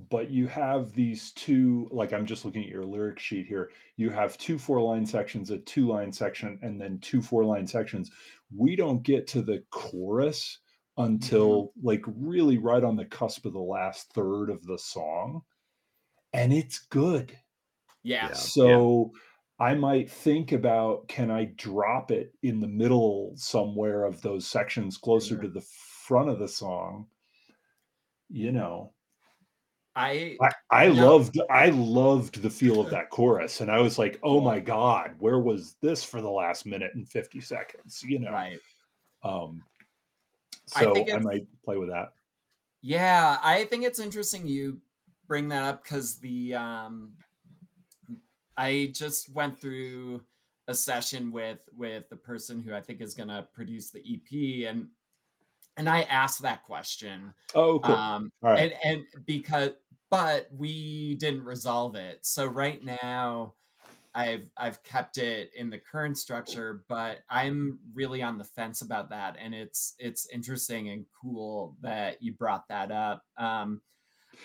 but you have these two like i'm just looking at your lyric sheet here you have two four line sections a two line section and then two four line sections we don't get to the chorus mm-hmm. until like really right on the cusp of the last third of the song and it's good Yeah. Yeah. so i might think about can i drop it in the middle somewhere of those sections closer Sure. to the front of the song you know I I, I loved I loved the feel of that chorus, and I was like, "Oh my god, where was this for the last minute and fifty seconds?" You know. right. Um, so I, it's- might play with that. Yeah, I think it's interesting you bring that up because the um I just went through a session with with the person who I think is going to produce the EP, and and I asked that question. Oh, cool. Um, right. and and because but we didn't resolve it. So right now I've I've kept it in the current structure, but I'm really on the fence about that. And it's it's interesting and cool that you brought that up. Um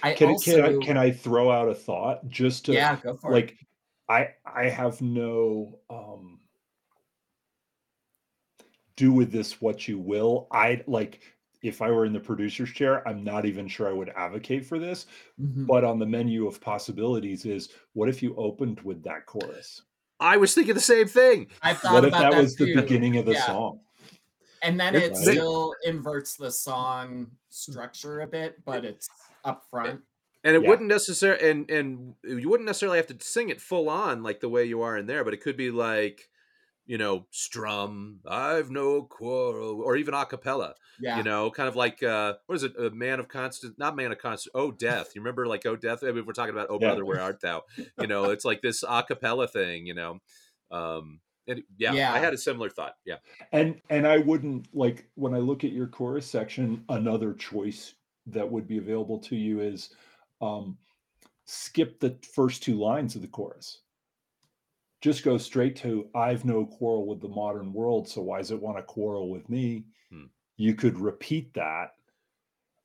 I can, also can I can I throw out a thought just to yeah, go for it. like I I have no um do with this what you will. I like if I were in the producer's chair, I'm not even sure I would advocate for this. Mhm. But on the menu of possibilities is what if you opened with that chorus? I was thinking the same thing. I thought What if about that was the beginning of the Yeah. song? And then It- it Right. still inverts the song structure a bit, but it's up front. And it Yeah. wouldn't necessarily and and you wouldn't necessarily have to sing it full on like the way you are in there, but it could be like, you know, strum, I've no quarrel, or even a cappella. Yeah. You know, kind of like uh what is it, a man of constant not man of constant oh death. You remember like oh death? I mean, we're talking about Oh Yeah. Brother, Where Art Thou? You know, it's like this a cappella thing, you know. Um and yeah, Yeah. I had a similar thought. Yeah. And and I wouldn't like when I look at your chorus section, another choice that would be available to you is um skip the first two lines of the chorus. Just go straight to I've no quarrel with the modern world, so why does it want to quarrel with me? Hmm. You could repeat that,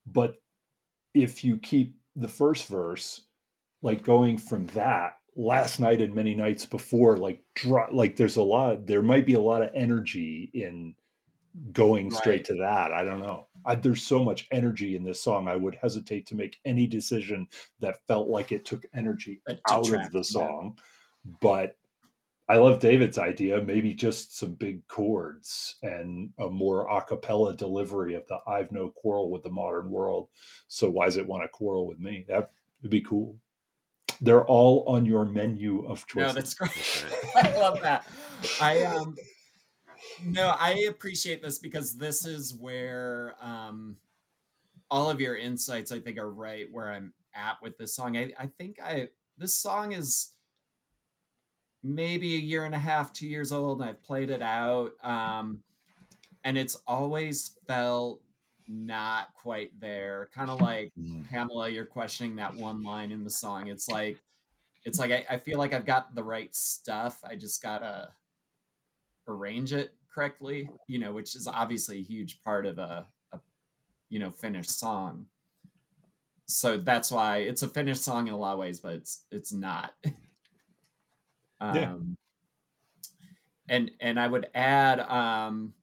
but if you keep the first verse, like going from that last night and many nights before, like dro- like there's a lot, there might be a lot of energy in going straight to that. I don't know. I, there's so much energy in this song. I would hesitate to make any decision that felt like it took energy out of the yeah. song. But I love David's idea. Maybe just some big chords and a more a cappella delivery of the I've no quarrel with the modern world. So why does it want to quarrel with me? That would be cool. They're all on your menu of choice. No, that's great. I love that. I um no, I appreciate this because this is where um all of your insights I think are right where I'm at with this song. I, I think I this song is maybe a year and a half, two years old, and I've played it out. Um and it's always felt not quite there. Kind of like Mm. Pamela, you're questioning that one line in the song. It's like, it's like I, I feel like I've got the right stuff. I just gotta arrange it correctly, you know, which is obviously a huge part of a, a you know, finished song. So that's why it's a finished song in a lot of ways, but it's it's not. Yeah. um and and I would add um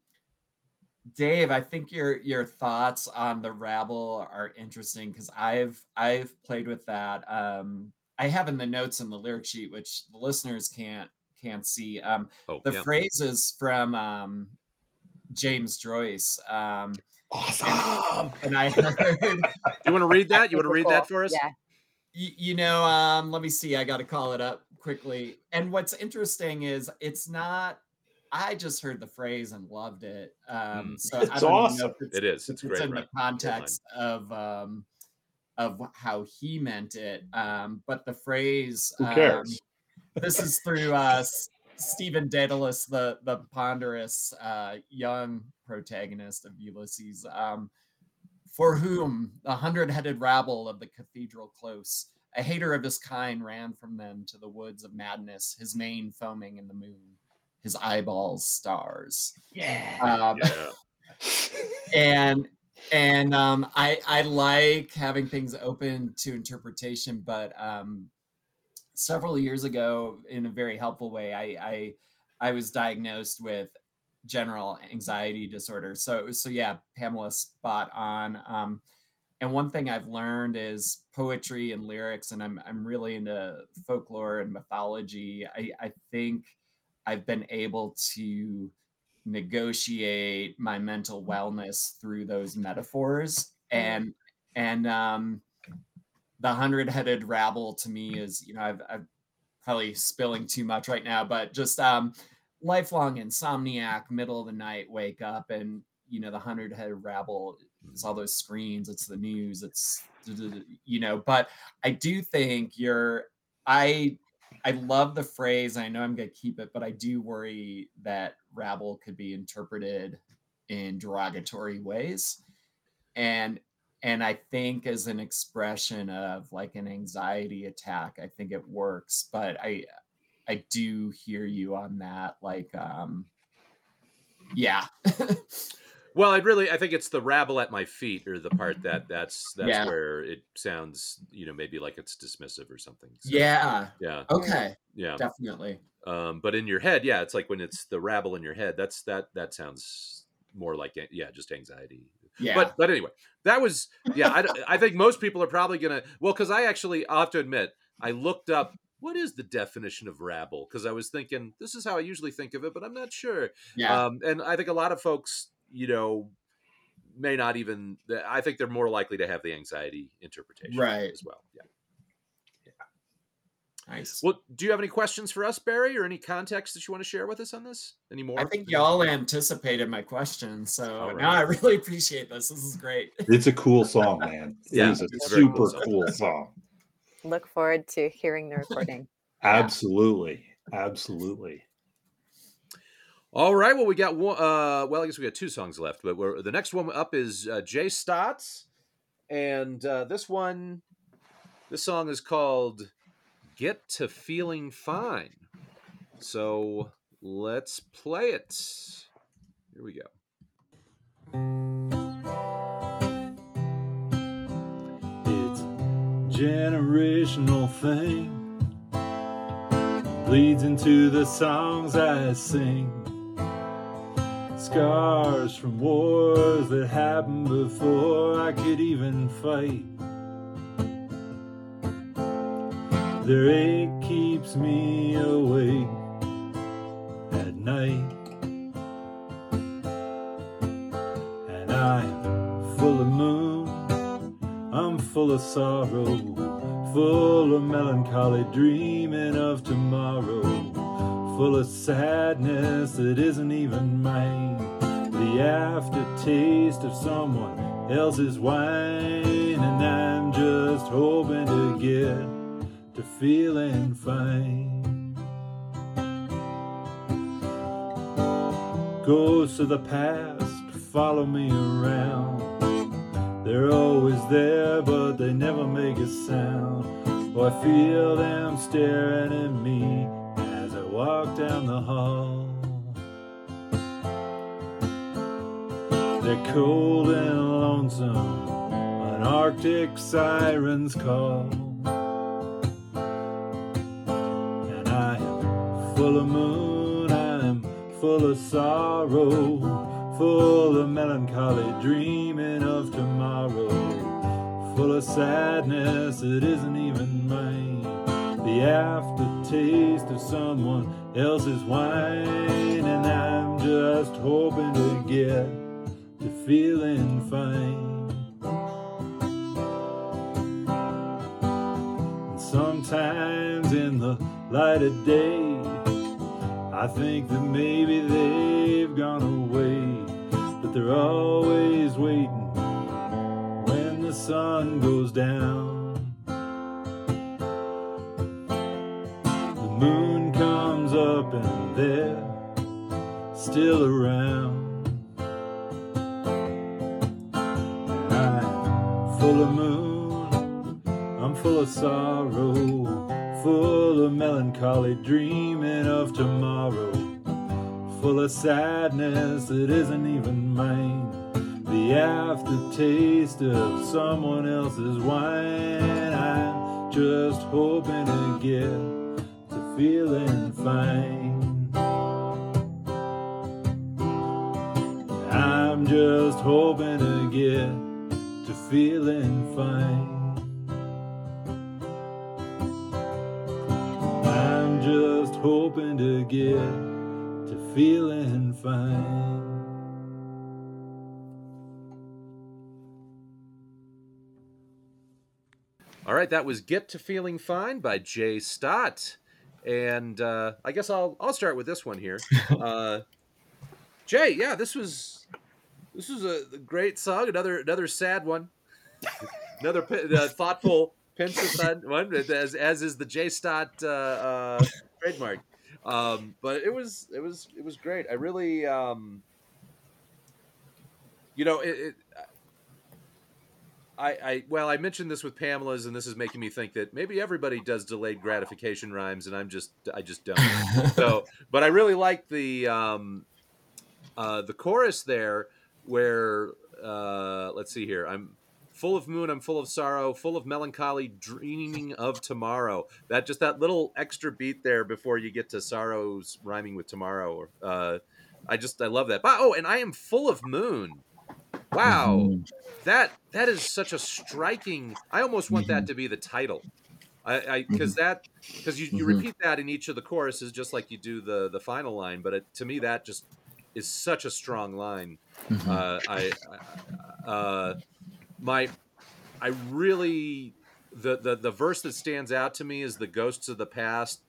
Dave, I think your your thoughts on the rabble are interesting because I've I've played with that. Um, I have in the notes in the lyric sheet, which the listeners can't can't see. Um, Oh, the yeah. phrases from um, James Joyce, um, Awesome. and I heard, You want to read that? You want to read that for us? Yeah. you, you know, um, let me see. I got to call it up quickly. And what's interesting is it's not. I just heard the phrase and loved it. Um, Mm. so I It's don't even know awesome. if it's It is. if It's great. in right? the context of um of how he meant it um but the phrase Who um, cares? this is through uh stephen dedalus the the ponderous uh young protagonist of ulysses um for whom the hundred-headed rabble of the cathedral close a hater of his kind ran from them to the woods of madness his mane foaming in the moon his eyeballs stars Yeah. um, Yeah. and and um, I I like having things open to interpretation, but um, several years ago, in a very helpful way, I I, I was diagnosed with general anxiety disorder. So so yeah, Pamela spot on. Um, and one thing I've learned is poetry and lyrics, and I'm I'm really into folklore and mythology. I I think I've been able to negotiate my mental wellness through those metaphors and and um the hundred-headed rabble to me is you know I've, I've probably spilling too much right now but just um lifelong insomniac middle of the night wake up and you know the hundred-headed rabble it's all those screens it's the news it's you know but i do think you're i I love the phrase. I know I'm gonna keep it, but I do worry that rabble could be interpreted in derogatory ways. And and I think as an expression of like an anxiety attack, I think it works. But I I do hear you on that. Like um yeah. Well, I really I think it's the rabble at my feet or the part that that's that's Yeah. where it sounds, you know, maybe like it's dismissive or something. So, yeah. Yeah. Okay. Yeah. Definitely. Um, but in your head, yeah, it's like when it's the rabble in your head, that's that that sounds more like yeah, just anxiety. Yeah. But but anyway, that was yeah. I I think most people are probably gonna well because I actually I'll have to admit I looked up what is the definition of rabble because I was thinking this is how I usually think of it, but I'm not sure. yeah. Um, and I think a lot of folks, you know, may not even. I think they're more likely to have the anxiety interpretation Right. as well. Yeah. nice. Well, do you have any questions for us, Barry, or any context that you want to share with us on this? Any more? I think y'all anticipated my question, so All now I really appreciate this. This is great. It's a cool song, man. Yeah, it is a it's a very cool super song. cool song. Look forward to hearing the recording. Absolutely, absolutely. All right. Well, we got one. Uh, well, I guess we got two songs left, but we're, the next one up is uh, Jay Stotts, and uh, this one, this song is called "Get to Feeling Fine." So let's play it. Here we go. It's generational thing. Bleeds into the songs I sing. Scars from wars that happened before I could even fight. Their ache keeps me awake at night. And I'm full of moon. I'm full of sorrow, full of melancholy, dreaming of tomorrow, full of sadness that isn't even mine. The aftertaste of someone else's wine, and I'm just hoping to get to feeling fine. Ghosts of the past follow me around. They're always there, but they never make a sound. Oh, I feel them staring at me walk down the hall. They're cold and lonesome, an Arctic siren's call. And I am full of moon, I'm full of sorrow, full of melancholy, dreaming of tomorrow, full of sadness it isn't even mine. The aftertaste of someone else's wine, and I'm just hoping to get to feeling fine. And sometimes in the light of day, I think that maybe they've gone away, but they're always waiting when the sun goes down. Moon comes up and they're still around. I'm full of moon, I'm full of sorrow, full of melancholy, dreaming of tomorrow, full of sadness that isn't even mine. The aftertaste of someone else's wine. I'm just hoping to get feeling fine. I'm just hoping to get to feeling fine. I'm just hoping to get to feeling fine. All right, that was "Get to Feeling Fine" by Jay Stott, and uh, I guess I'll I'll start with this one here. Uh, Jay, yeah, this was this was a great song. Another another sad one. another uh, thoughtful pensive one, as as is the Jay Stott uh, uh, trademark. Um, but it was it was it was great. I really, um, you know, it, it I, I well, I mentioned this with Pamela's, and this is making me think that maybe everybody does delayed gratification rhymes, and I'm just I just don't. so, but I really like the um, uh, the chorus there, where uh, let's see here, I'm full of moon, I'm full of sorrow, full of melancholy, dreaming of tomorrow. That just that little extra beat there before you get to sorrows rhyming with tomorrow. Uh, I just I love that. But, oh, and I am full of moon. Wow, Mhm. that that is such a striking. I almost want that to be the title. I I because that because you, you Mhm. repeat that in each of the choruses just like you do the the final line. But it, to me, that just is such a strong line. Mhm. Uh, I, I uh, my I really the, the the verse that stands out to me is the ghosts of the past.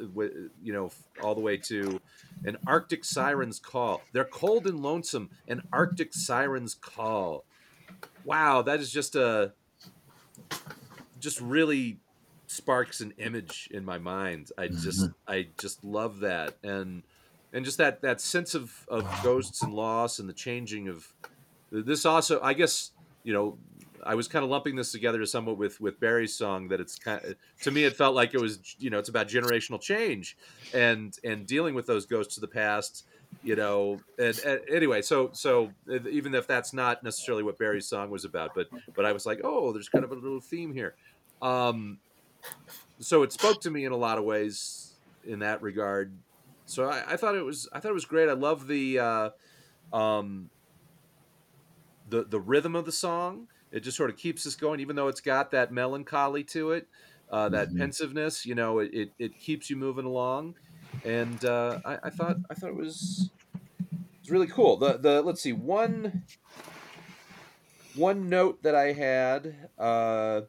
You know, all the way to an Arctic siren's call. They're cold and lonesome. An Arctic siren's call. Wow, that is just a just really sparks an image in my mind. I mm-hmm. just I just love that and and just that that sense of of ghosts and loss and the changing of this also I guess you know I was kind of lumping this together somewhat with with Barry's song that it's kind of, to me it felt like it was you know it's about generational change and and dealing with those ghosts of the past you know and, and anyway so so even if that's not necessarily what Barry's song was about but but I was like oh there's kind of a little theme here. Um so it spoke to me in a lot of ways in that regard. So I, I thought it was I thought it was great. I love the uh um the the rhythm of the song it just sort of keeps us going even though it's got that melancholy to it uh, that Mhm. pensiveness you know it, it, it keeps you moving along. And uh, I, I thought I thought it was it was really cool. The the let's see one one note that I had uh,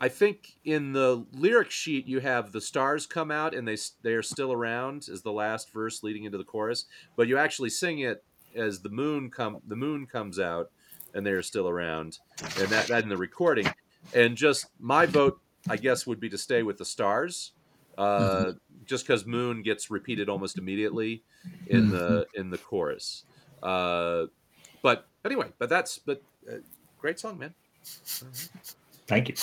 I think in the lyric sheet you have the stars come out and they they are still around as the last verse leading into the chorus, but you actually sing it as the moon come the moon comes out and they are still around, and that that in the recording. And just my vote, I guess, would be to stay with the stars, uh, just because moon gets repeated almost immediately in the in the chorus. Uh, but anyway, but that's but uh, great song, man. Thank you.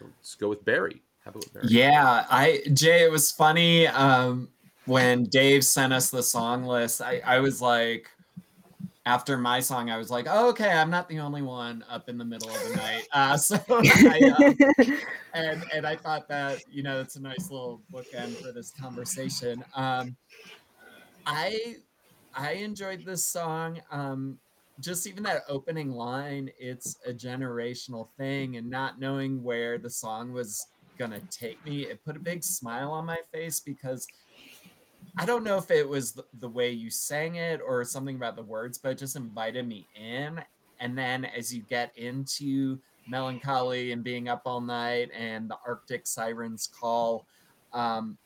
Let's go with Barry. How Barry? Yeah, I Jay, it was funny um, when Dave sent us the song list. I, I was like, after my song, I was like, oh, okay, I'm not the only one up in the middle of the night. Uh, so I, uh, and and I thought that you know it's a nice little bookend for this conversation. Um, I I enjoyed this song. Um, just even that opening line, it's a generational thing, and not knowing where the song was gonna take me, it put a big smile on my face because I don't know if it was the, the way you sang it or something about the words, but it just invited me in. And then as you get into melancholy and being up all night and the Arctic sirens call, um,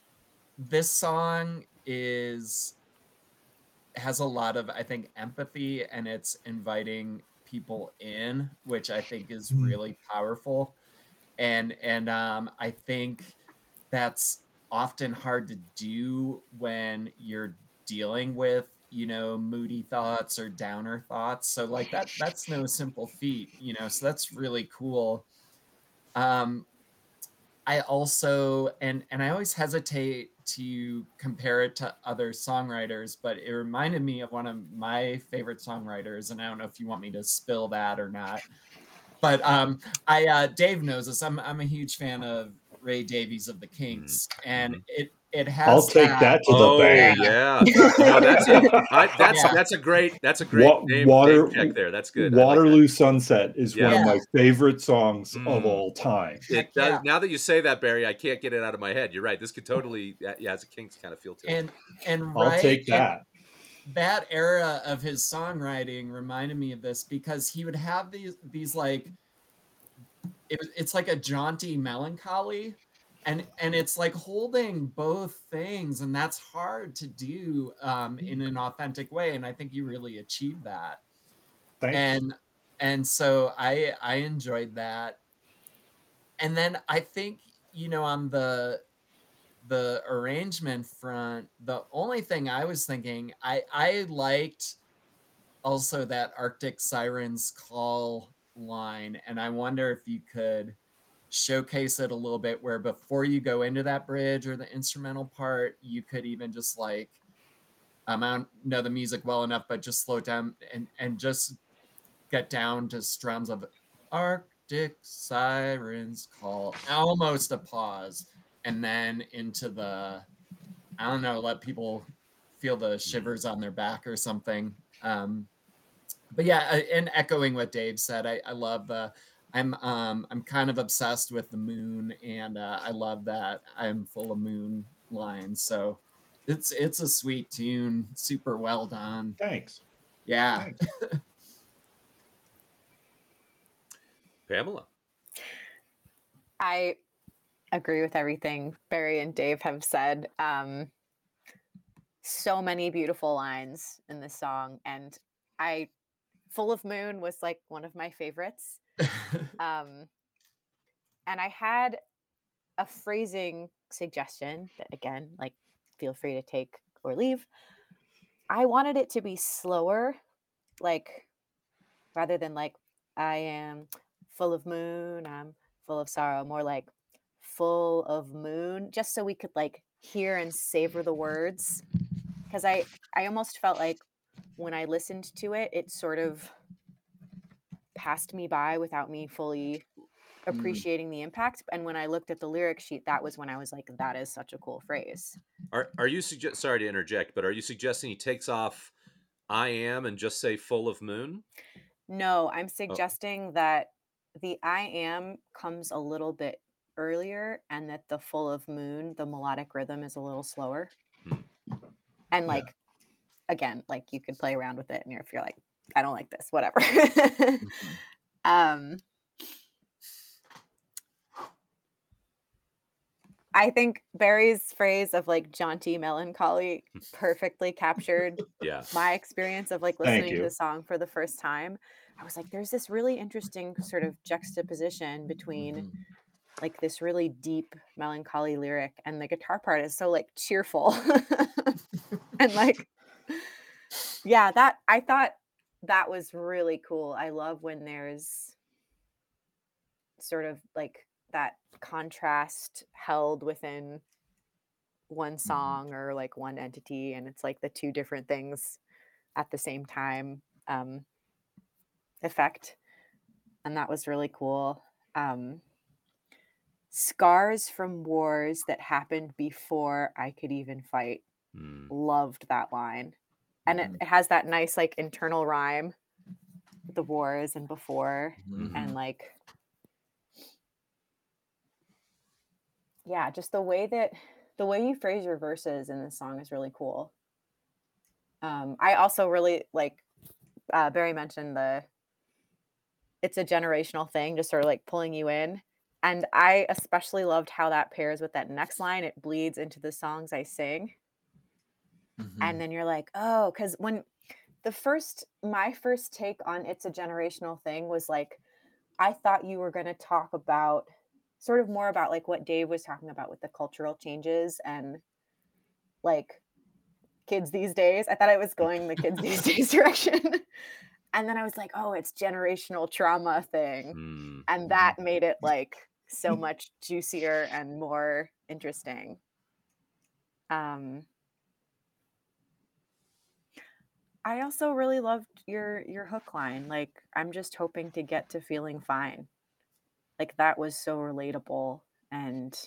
this song is has a lot of I think empathy and it's inviting people in, which I think is Mm. really powerful. And and um, I think that's often hard to do when you're dealing with you know moody thoughts or downer thoughts. So like that that's no simple feat you know so that's really cool. Um i also and and i always hesitate to compare it to other songwriters but it reminded me of one of my favorite songwriters and i don't know if you want me to spill that or not. But um i uh dave knows this. I'm i'm a huge fan of ray davies of the kinks and it it has I'll take that to the Oh bank. yeah, no, that's a I, that's Yeah. that's a great that's a great Wa- name, water- name check there. That's good. I like that. Waterloo Sunset is one of my favorite songs Mm. of all time. It does, Yeah. Now that you say that, Barry, I can't get it out of my head. You're right. This could totally yeah, yeah, it's a Kinks kind of feel to it. and and I'll right, take and that. that era of his songwriting reminded me of this because he would have these these like it, it's like a jaunty melancholy and and it's like holding both things and that's hard to do um, in an authentic way and i think you really achieved that Thanks. and and so I I enjoyed that. And then I think you know on the the arrangement front, the only thing I was thinking I I liked also that Arctic Sirens call line, and I wonder if you could showcase it a little bit where before you go into that bridge or the instrumental part, you could even just like um, I don't know the music well enough, but just slow it down and and just get down to strums of Arctic sirens call, almost a pause, and then into the I don't know, let people feel the shivers on their back or something. Um, but yeah, uh, and echoing what Dave said, I, I love the. I'm um I'm kind of obsessed with the moon, and uh, I love that I'm full of moon lines. So it's it's a sweet tune, super well done. Thanks. Yeah. Thanks. Pamela. I agree with everything Barry and Dave have said. Um, so many beautiful lines in this song, and I, "Full of Moon" was like one of my favorites. Um, and I had a phrasing suggestion that, again, like, feel free to take or leave. I wanted it to be slower, like, rather than like, I am full of moon, I'm full of sorrow, more like full of moon, just so we could like hear and savor the words. Because I, I almost felt like when I listened to it, it sort of passed me by without me fully Mm. appreciating the impact. And when I looked at the lyric sheet, that was when I was like, that is such a cool phrase. Are are you suggest? Sorry to interject, but are you suggesting he takes off "I am" and just say "full of moon"? No, I'm suggesting that the I am comes a little bit earlier and that the full of moon, the melodic rhythm is a little slower. Hmm. And Yeah. Again, like you could play around with it and if you're like, I don't like this, whatever. um I think Barry's phrase of like jaunty melancholy perfectly captured Yeah. my experience of like listening to the song for the first time, I was like, there's this really interesting sort of juxtaposition between Mhm. like this really deep melancholy lyric and the guitar part is so like cheerful. and like, yeah, that I thought that was really cool. I love when there's sort of like that contrast held within one song or like one entity and it's like the two different things at the same time um effect and that was really cool um scars from wars that happened before i could even fight Hmm. loved that line and it, Mhm. it has that nice like internal rhyme with the wars and before Mhm. and like yeah just the way that the way you phrase your verses in this song is really cool um i also really like uh barry mentioned the it's a generational thing just sort of like pulling you in and i especially loved how that pairs with that next line it bleeds into the songs i sing Mhm. and then you're like oh because when the first my first take on it's a generational thing was like i thought you were going to talk about sort of more about like what dave was talking about with the cultural changes and like kids these days i thought i was going the kids these days direction and then i was like oh it's generational trauma thing Hmm. and that made it like so much juicier and more interesting um i also really loved your your hook line like i'm just hoping to get to feeling fine like that was so relatable and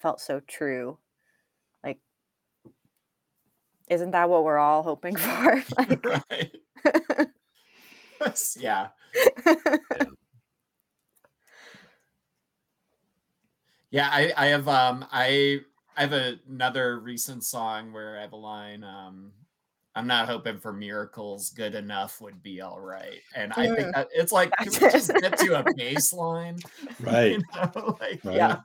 felt so true like isn't that what we're all hoping for like right. yeah. Yeah, I, I have um I I have another recent song where I have a line um I'm not hoping for miracles. Good enough would be all right. And I think that it's like, can we just get to a baseline? Right. You know, like, Right. yeah,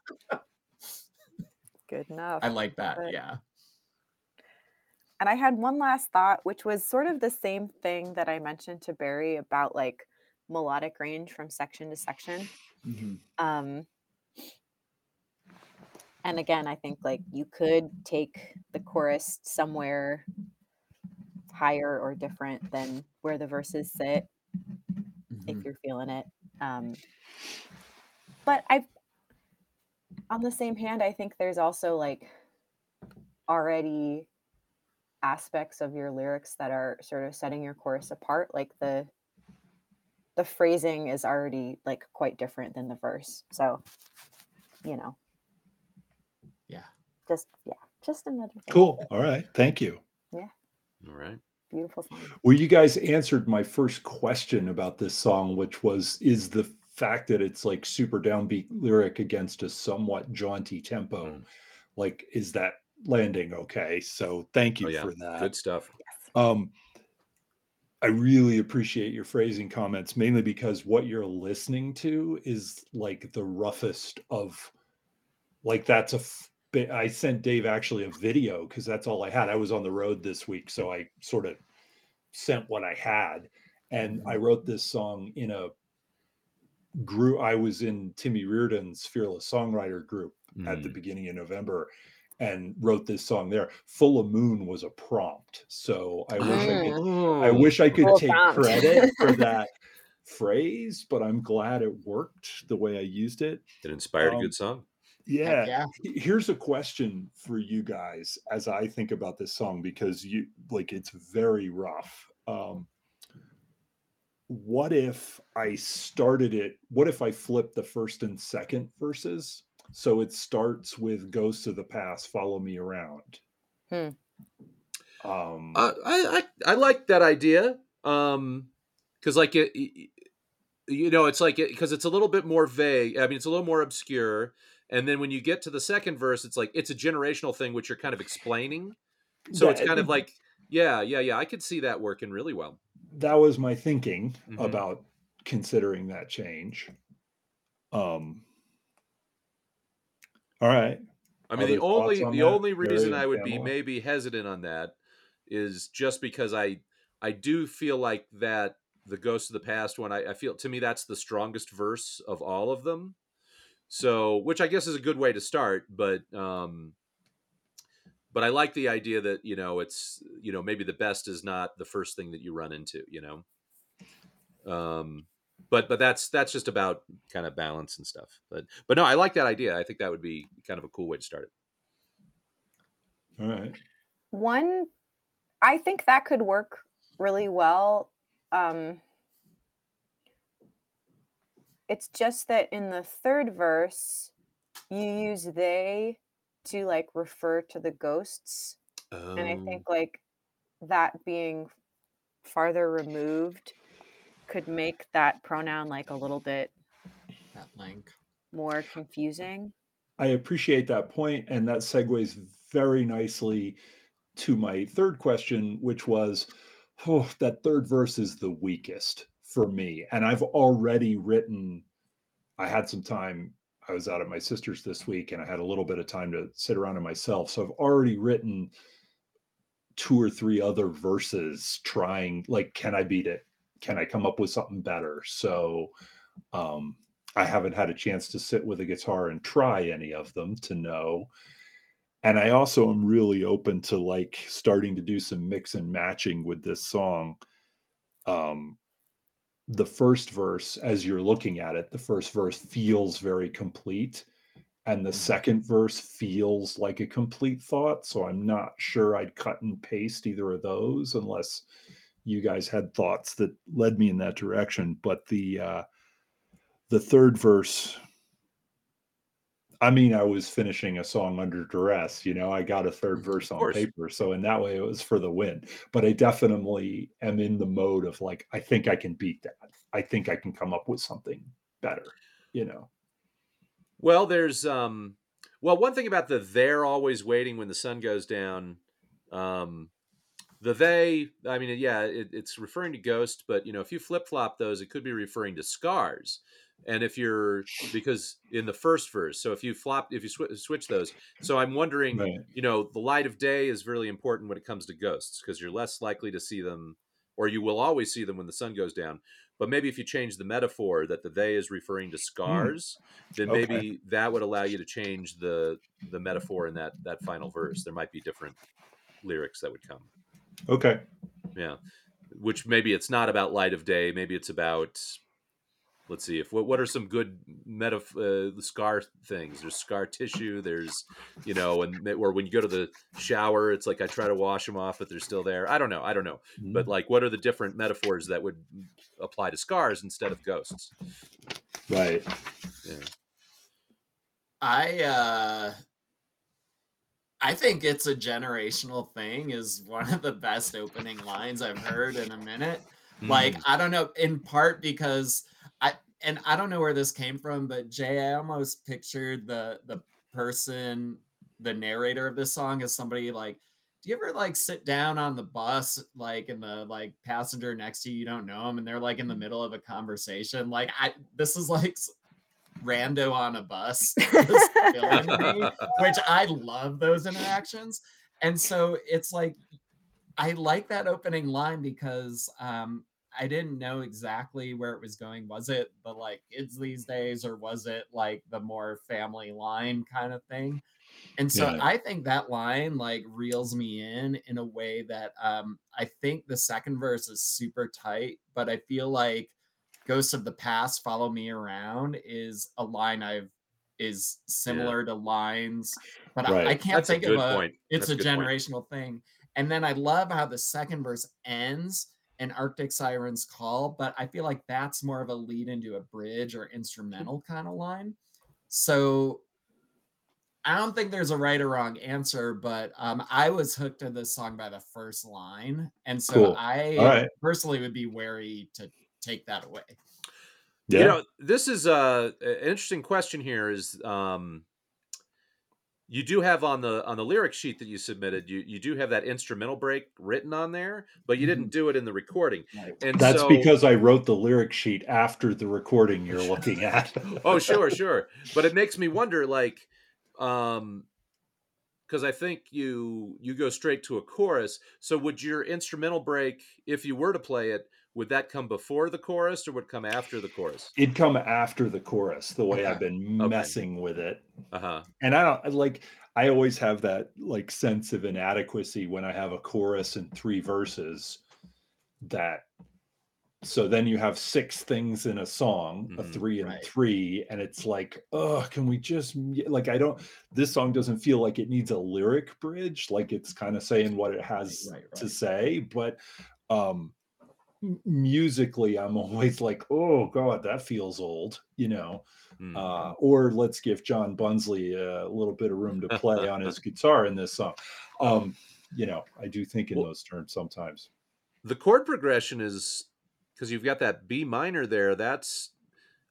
good enough I like that. But- Yeah. And I had one last thought, which was sort of the same thing that I mentioned to Barry about like melodic range from section to section. Mhm. Um, and again, I think like you could take the chorus somewhere higher or different than where the verses sit if Mhm. you're feeling it. Um, but I, on the same hand, I think there's also like already aspects of your lyrics that are sort of setting your chorus apart. Like the the phrasing is already like quite different than the verse. So, you know, Yeah. just yeah, just another thing. Cool. All right. Thank you. All right. beautiful song. Well, you guys answered my first question about this song, which was is the fact that it's like super downbeat lyric against a somewhat jaunty tempo. Mm. Like, is that landing okay? So thank you Oh, yeah. for that. Good stuff. Um, I really appreciate your phrasing comments, mainly because what you're listening to is like the roughest of, like that's a. f- bi- I sent Dave actually a video because that's all I had. I was on the road this week, so I sort of sent what I had, and I wrote this song in a group. I was in Timmy Riordan's Fearless Songwriter group at the Mm. beginning of November and wrote this song there. Full of Moon was a prompt. So I wish I could I Oh, wish I could Full take prompt. credit for that phrase, but I'm glad it worked the way I used it. it inspired a um, good song. Yeah. yeah. Here's a question for you guys as I think about this song because you like it's very rough. Um what if I started it? What if I flipped the first and second verses? So it starts with Ghosts of the Past, Follow Me Around. Hmm. Um Uh, I, I I like that idea. Um, because like it, y- y- you know, it's like because it's a little bit more vague. I mean, it's a little more obscure. And then when you get to the second verse, it's like it's a generational thing, which you're kind of explaining. So it's that- kind of like, yeah, yeah, yeah. I could see that working really well. that was my thinking Mhm. about considering that change. Um all right. I mean, Other the only on the that, only reason I would be maybe hesitant on that is just because I I do feel like that the Ghost of the Past one. I, I feel to me that's the strongest verse of all of them. So, which I guess is a good way to start, but um, but I like the idea that you know it's you know maybe the best is not the first thing that you run into. You know. Um, but but that's that's just about kind of balance and stuff. But but no, I like that idea. I think that would be kind of a cool way to start it. All right. One, I think that could work really well. Um, it's just that in the third verse, you use they to like refer to the ghosts. And I Um, think like that being farther removed could make that pronoun like a little bit That link. more confusing. I appreciate that point, and that segues very nicely to my third question, which was, oh, that third verse is the weakest for me, and I've already written. I had some time. I was out at my sister's this week, and I had a little bit of time to sit around to myself. So I've already written two or three other verses, trying like, can I beat it? Can I come up with something better? So um, I haven't had a chance to sit with a guitar and try any of them to know. And I also am really open to like starting to do some mix and matching with this song. Um, the first verse, as you're looking at it, the first verse feels very complete. And the second verse feels like a complete thought. So I'm not sure I'd cut and paste either of those unless you guys had thoughts that led me in that direction. But the uh the third verse i mean i was finishing a song under duress you know i got a third verse on paper so in that way it was for the win but i definitely am in the mode of like i think i can beat that i think i can come up with something better you know Well, there's um well, one thing about the they're always waiting when the sun goes down. Um the they, I mean, yeah, it, it's referring to ghost, but you know, if you flip flop those, it could be referring to scars. And if you're because in the first verse, so if you flop, if you sw- switch those, so I'm wondering, Right. you know, the light of day is really important when it comes to ghosts because you're less likely to see them, or you will always see them when the sun goes down. but maybe if you change the metaphor that the they is referring to hmm. scars, then Okay. maybe that would allow you to change the the metaphor in that that final verse. There might be different lyrics that would come. Okay. Yeah, which maybe it's not about light of day. Maybe it's about let's see if what what are some good meta uh, the scar things. There's scar tissue. There's you know, and or when you go to the shower, it's like I try to wash them off, but they're still there. I don't know. I don't know. But like, what are the different metaphors that would apply to scars instead of ghosts? right. Yeah. I uh I think it's a generational thing is one of the best opening lines I've heard in a minute. Like Mm. I don't know in part because I and I don't know where this came from but Jay I almost pictured the the person the narrator of this song as somebody like do you ever like sit down on the bus like in the like passenger next to you you don't know them and they're like in the middle of a conversation like I this is like rando on a bus me, which I love those interactions. And so it's like I like that opening line because um I didn't know exactly where it was going. Was it the like kids these days or was it like the more family line kind of thing? And so Yeah. I think that line like reels me in in a way that um I think the second verse is super tight, but I feel like Ghosts of the Past Follow Me Around is a line I've is similar to lines, but I- I, can't That's think good of a point. it's That's a a good point. generational thing. And then I love how the second verse ends in Arctic Sirens Call, but I feel like that's more of a lead into a bridge or instrumental kind of line. So I don't think there's a right or wrong answer, but um, I was hooked to this song by the first line. And so Cool. I All right. personally would be wary to take that away. Yeah. You know, this is uh, an interesting question. Here is um, you do have on the on the lyric sheet that you submitted, you you do have that instrumental break written on there, but you didn't do it in the recording. And That's so, because I wrote the lyric sheet after the recording you're looking at. oh sure sure but it makes me wonder like um because i think you you go straight to a chorus so would your instrumental break if you were to play it would that come before the chorus or would come after the chorus It'd come after the chorus, the way I've been Okay. messing with it. uh-huh And I don't like I always have that like sense of inadequacy when I have a chorus and three verses that so then you have six things in a song, a Mhm. three and Right. three, and it's like, oh, can we just like I don't this song doesn't feel like it needs a lyric bridge, like it's kind of saying what it has right, to right. say, but um musically I'm always like, oh god, that feels old, you know Mm. uh, or let's give John Bunsley a little bit of room to play on his guitar in this song. Um, you know, I do think in Well- those terms sometimes. the chord progression is because you've got that b minor there that's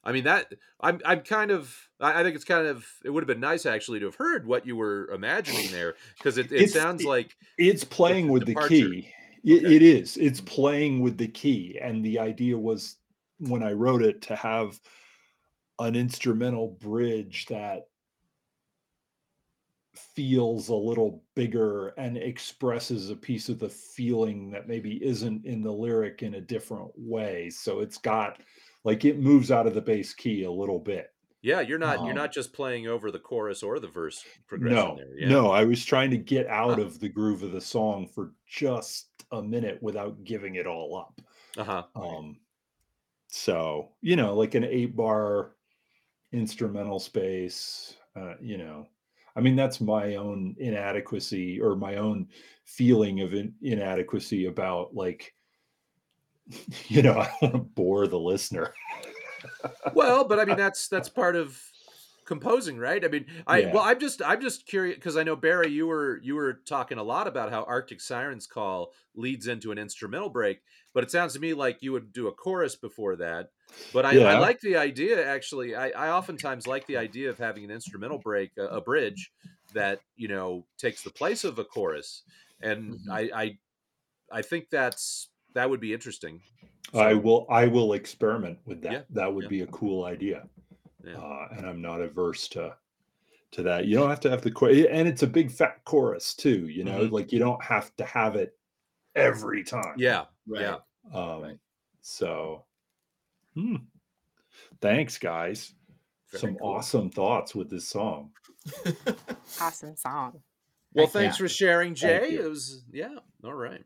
i mean that i'm i'm kind of i I think it's kind of it would have been nice actually to have heard what you were imagining there because it, it sounds it- like It's playing with the key. It, Okay. it is. It's playing with the key, and the idea was when I wrote it to have an instrumental bridge that feels a little bigger and expresses a piece of the feeling that maybe isn't in the lyric in a different way. So it's got like it moves out of the bass key a little bit. Yeah, you're not you're Um, not just playing over the chorus or the verse progression No, there. Yeah. no, I was trying to get out Huh. of the groove of the song for just a minute without giving it all up. Uh-huh. Um, so you know, like an eight bar instrumental space, uh, you know, I mean, that's my own inadequacy or my own feeling of in- inadequacy about like, you know, I don't want to bore the listener. Well, but I mean that's that's part of composing, right? I mean, I Yeah. well, I'm just I'm just curious because I know Barry, you were you were talking a lot about how Arctic Sirens Call leads into an instrumental break, but it sounds to me like you would do a chorus before that. But I, I like the idea actually. I, I oftentimes like the idea of having an instrumental break, a, a bridge that you know takes the place of a chorus, and Mhm. I, I I think that's that would be interesting. I will, I will experiment with that. Yeah, That would yeah. be a cool idea. Yeah. uh, and I'm not averse to to that. You don't have to have the chorus, and it's a big fat chorus too. You know, Mhm. like you don't have to have it every time. Yeah, Right. yeah. Um, right. So, Hmm. Thanks, guys. Very Some cool. awesome thoughts with this song. Awesome song. Well, thanks yeah. for sharing, Thank Jay. you. It was yeah. All right.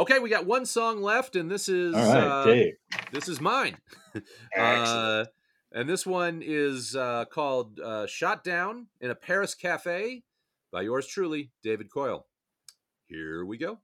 Okay, we got one song left, and this is All right, uh, Dave. this is mine. Uh, and this one is uh, called uh, "Shot Down in a Paris Cafe" by yours truly, David Coyle. Here we go.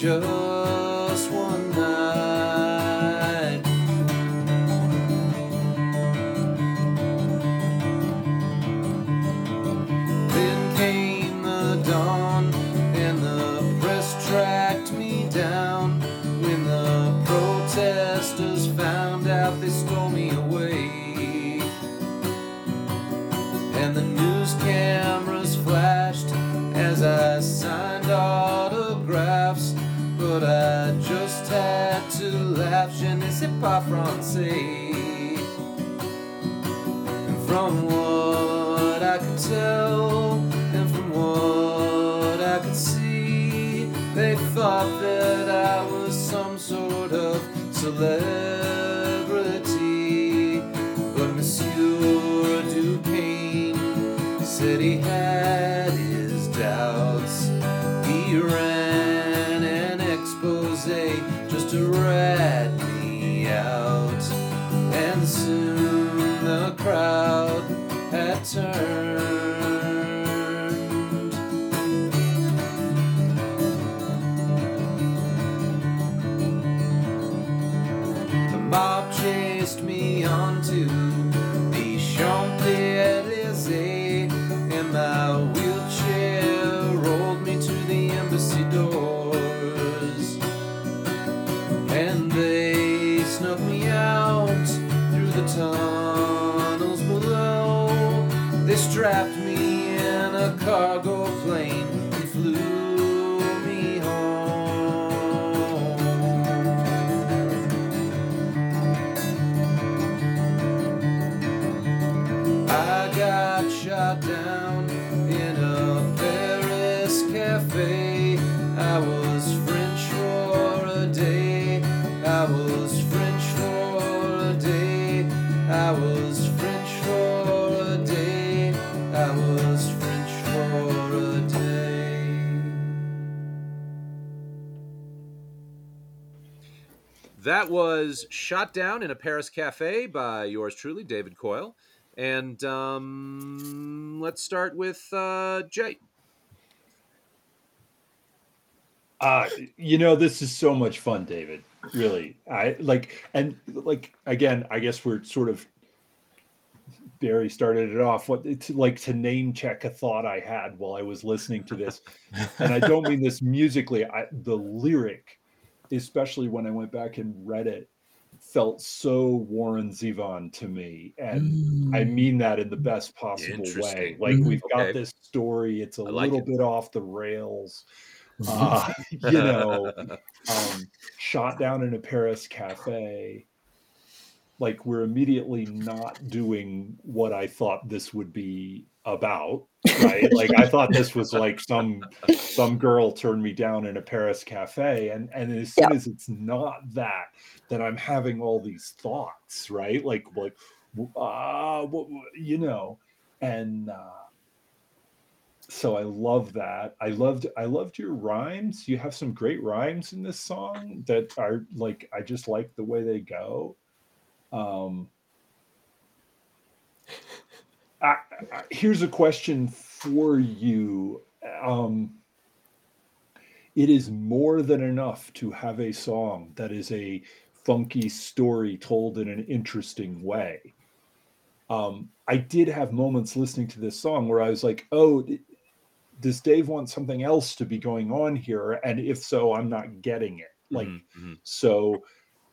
For pas français. And from what I could tell, and from what I could see, they thought that I was some sort of celebrity. They strapped me in a cargo plane That was Shot Down in a Paris Cafe by yours truly, David Coyle. And um, let's start with uh, Jay. Uh, you know, this is so much fun, David. Really. I like and like again, I guess we're sort of Barry started it off. What it's like to name check a thought I had while I was listening to this. and I don't mean this musically. I the lyric, especially when I went back and read it, felt so Warren Zevon to me. And I mean that in the best possible way. Like we've got Okay. this story, it's a like little it. bit off the rails. Uh, you know, um, shot down in a Paris cafe. Like we're immediately not doing what I thought this would be about, right? like I thought this was like some some girl turned me down in a Paris cafe, and and as soon Yeah. as it's not that, then I'm having all these thoughts, right? Like like, uh, you know, and. uh so I love that. I loved I loved your rhymes. You have some great rhymes in this song that are like I just like the way they go. Um I, I- here's a question for you. Um it is more than enough to have a song that is a funky story told in an interesting way. Um, I did have moments listening to this song where I was like, oh, does Dave want something else to be going on here? And if so, I'm not getting it. Like, Mhm, mhm. so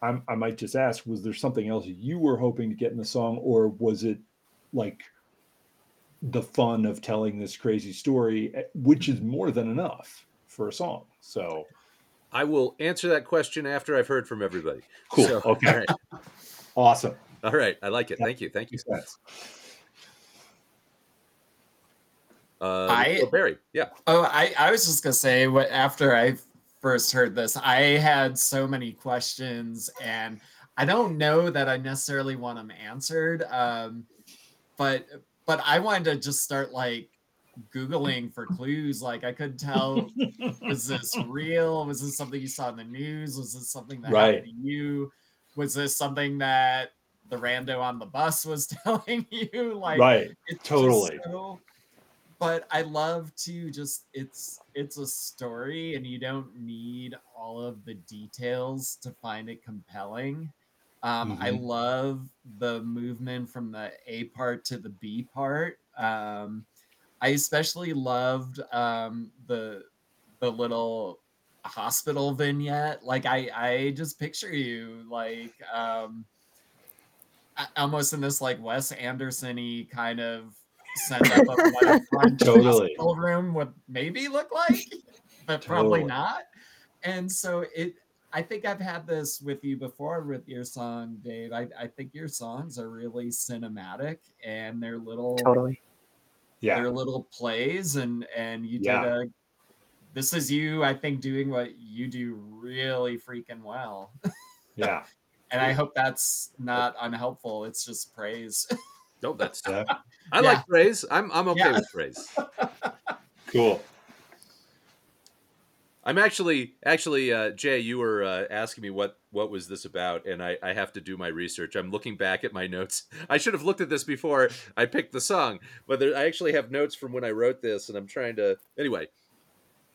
I'm, I might just ask, was there something else you were hoping to get in the song, or was it like the fun of telling this crazy story, eh, which is more than enough for a song? So I will answer that question after I've heard from everybody. cool. So, okay. All right. Awesome. All right. I like it. Yeah. Thank you. Thank you. Makes sense. Uh, I- oh, Barry. Yeah. Oh, I, I was just gonna say what after I first heard this, I had so many questions, and I don't know that I necessarily want them answered. Um, but but I wanted to just start like googling for clues. Like I couldn't tell was this real? Was this something you saw in the news? Was this something that Right. happened to you? Was this something that the rando on the bus was telling you? Like right. Totally. so- but I love to just it's it's a story and you don't need all of the details to find it compelling. Um, I Mhm. love the movement from the A part to the B part. Um, I especially loved um, the the little hospital vignette. Like I I just picture you like um, almost in this like Wes Anderson-y kind of setup of what a front Totally. hospital room would maybe look like, but probably not. And so it I think I've had this with you before with your song, Dave. I, I think your songs are really cinematic and they're little Totally. Yeah. they're little plays and and you Yeah. did a this is you, I think, doing what you do really freaking well. Yeah. And I hope that's not unhelpful. It's just praise. No, that's. Uh, yeah. I Yeah. like praise. I'm I'm okay Yeah. with praise. Cool. I'm actually actually uh, Jay. You were uh, asking me what what was this about, and I I have to do my research. I'm looking back at my notes. I should have looked at this before I picked the song, but there, I actually have notes from when I wrote this, and I'm trying to. Anyway,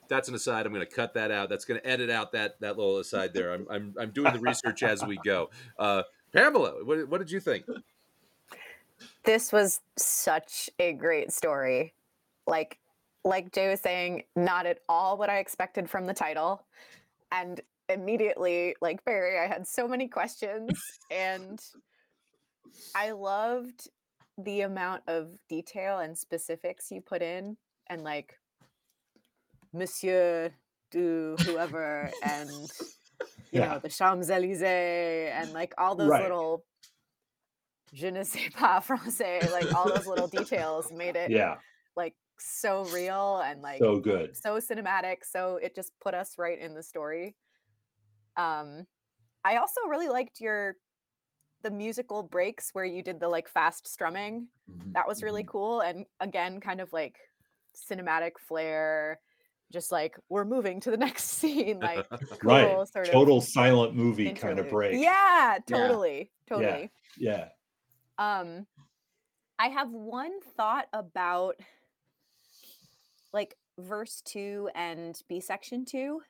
that's an aside. I'm going to cut that out. That's going to edit out that that little aside there. I'm I'm I'm doing the research as we go. Uh, Pamela, what what did you think? This was such a great story. Like like Jay was saying, not at all what I expected from the title. And immediately, like Barry, I had so many questions and I loved the amount of detail and specifics you put in and like Monsieur do whoever and you Yeah. know the Champs-Élysées and like all those Right. little je ne sais pas français, like all those little details made it Yeah. like so real and like So good. so cinematic. So it just put us right in the story. Um, I also really liked your the musical breaks where you did the like fast strumming. That was really cool, and again, kind of like cinematic flair. Just like we're moving to the next scene, like cool Right. sort of Total silent movie kind of break. Yeah, totally, Yeah. totally. Yeah. Um, I have one thought about like verse two and B section two.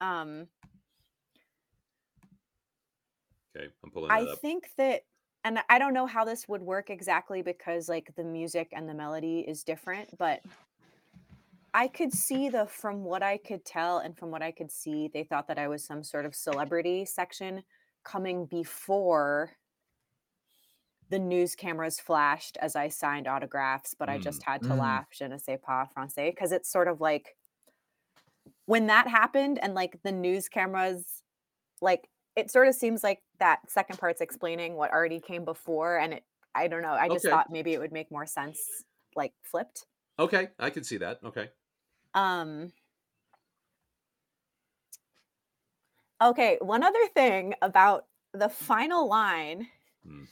Um, Okay, I'm pulling I up. think that, and I don't know how this would work exactly because like the music and the melody is different, but I could see the from what I could tell and from what I could see, they thought that I was some sort of celebrity section coming before the news cameras flashed as I signed autographs, but I just had to Mm. laugh, je ne sais pas français, because it's sort of like when that happened and like the news cameras, like it sort of seems like that second part's explaining what already came before. And it, I don't know, I just Okay. thought maybe it would make more sense, like flipped. Okay, I can see that. Okay. Um Okay, one other thing about the final line. Hmm.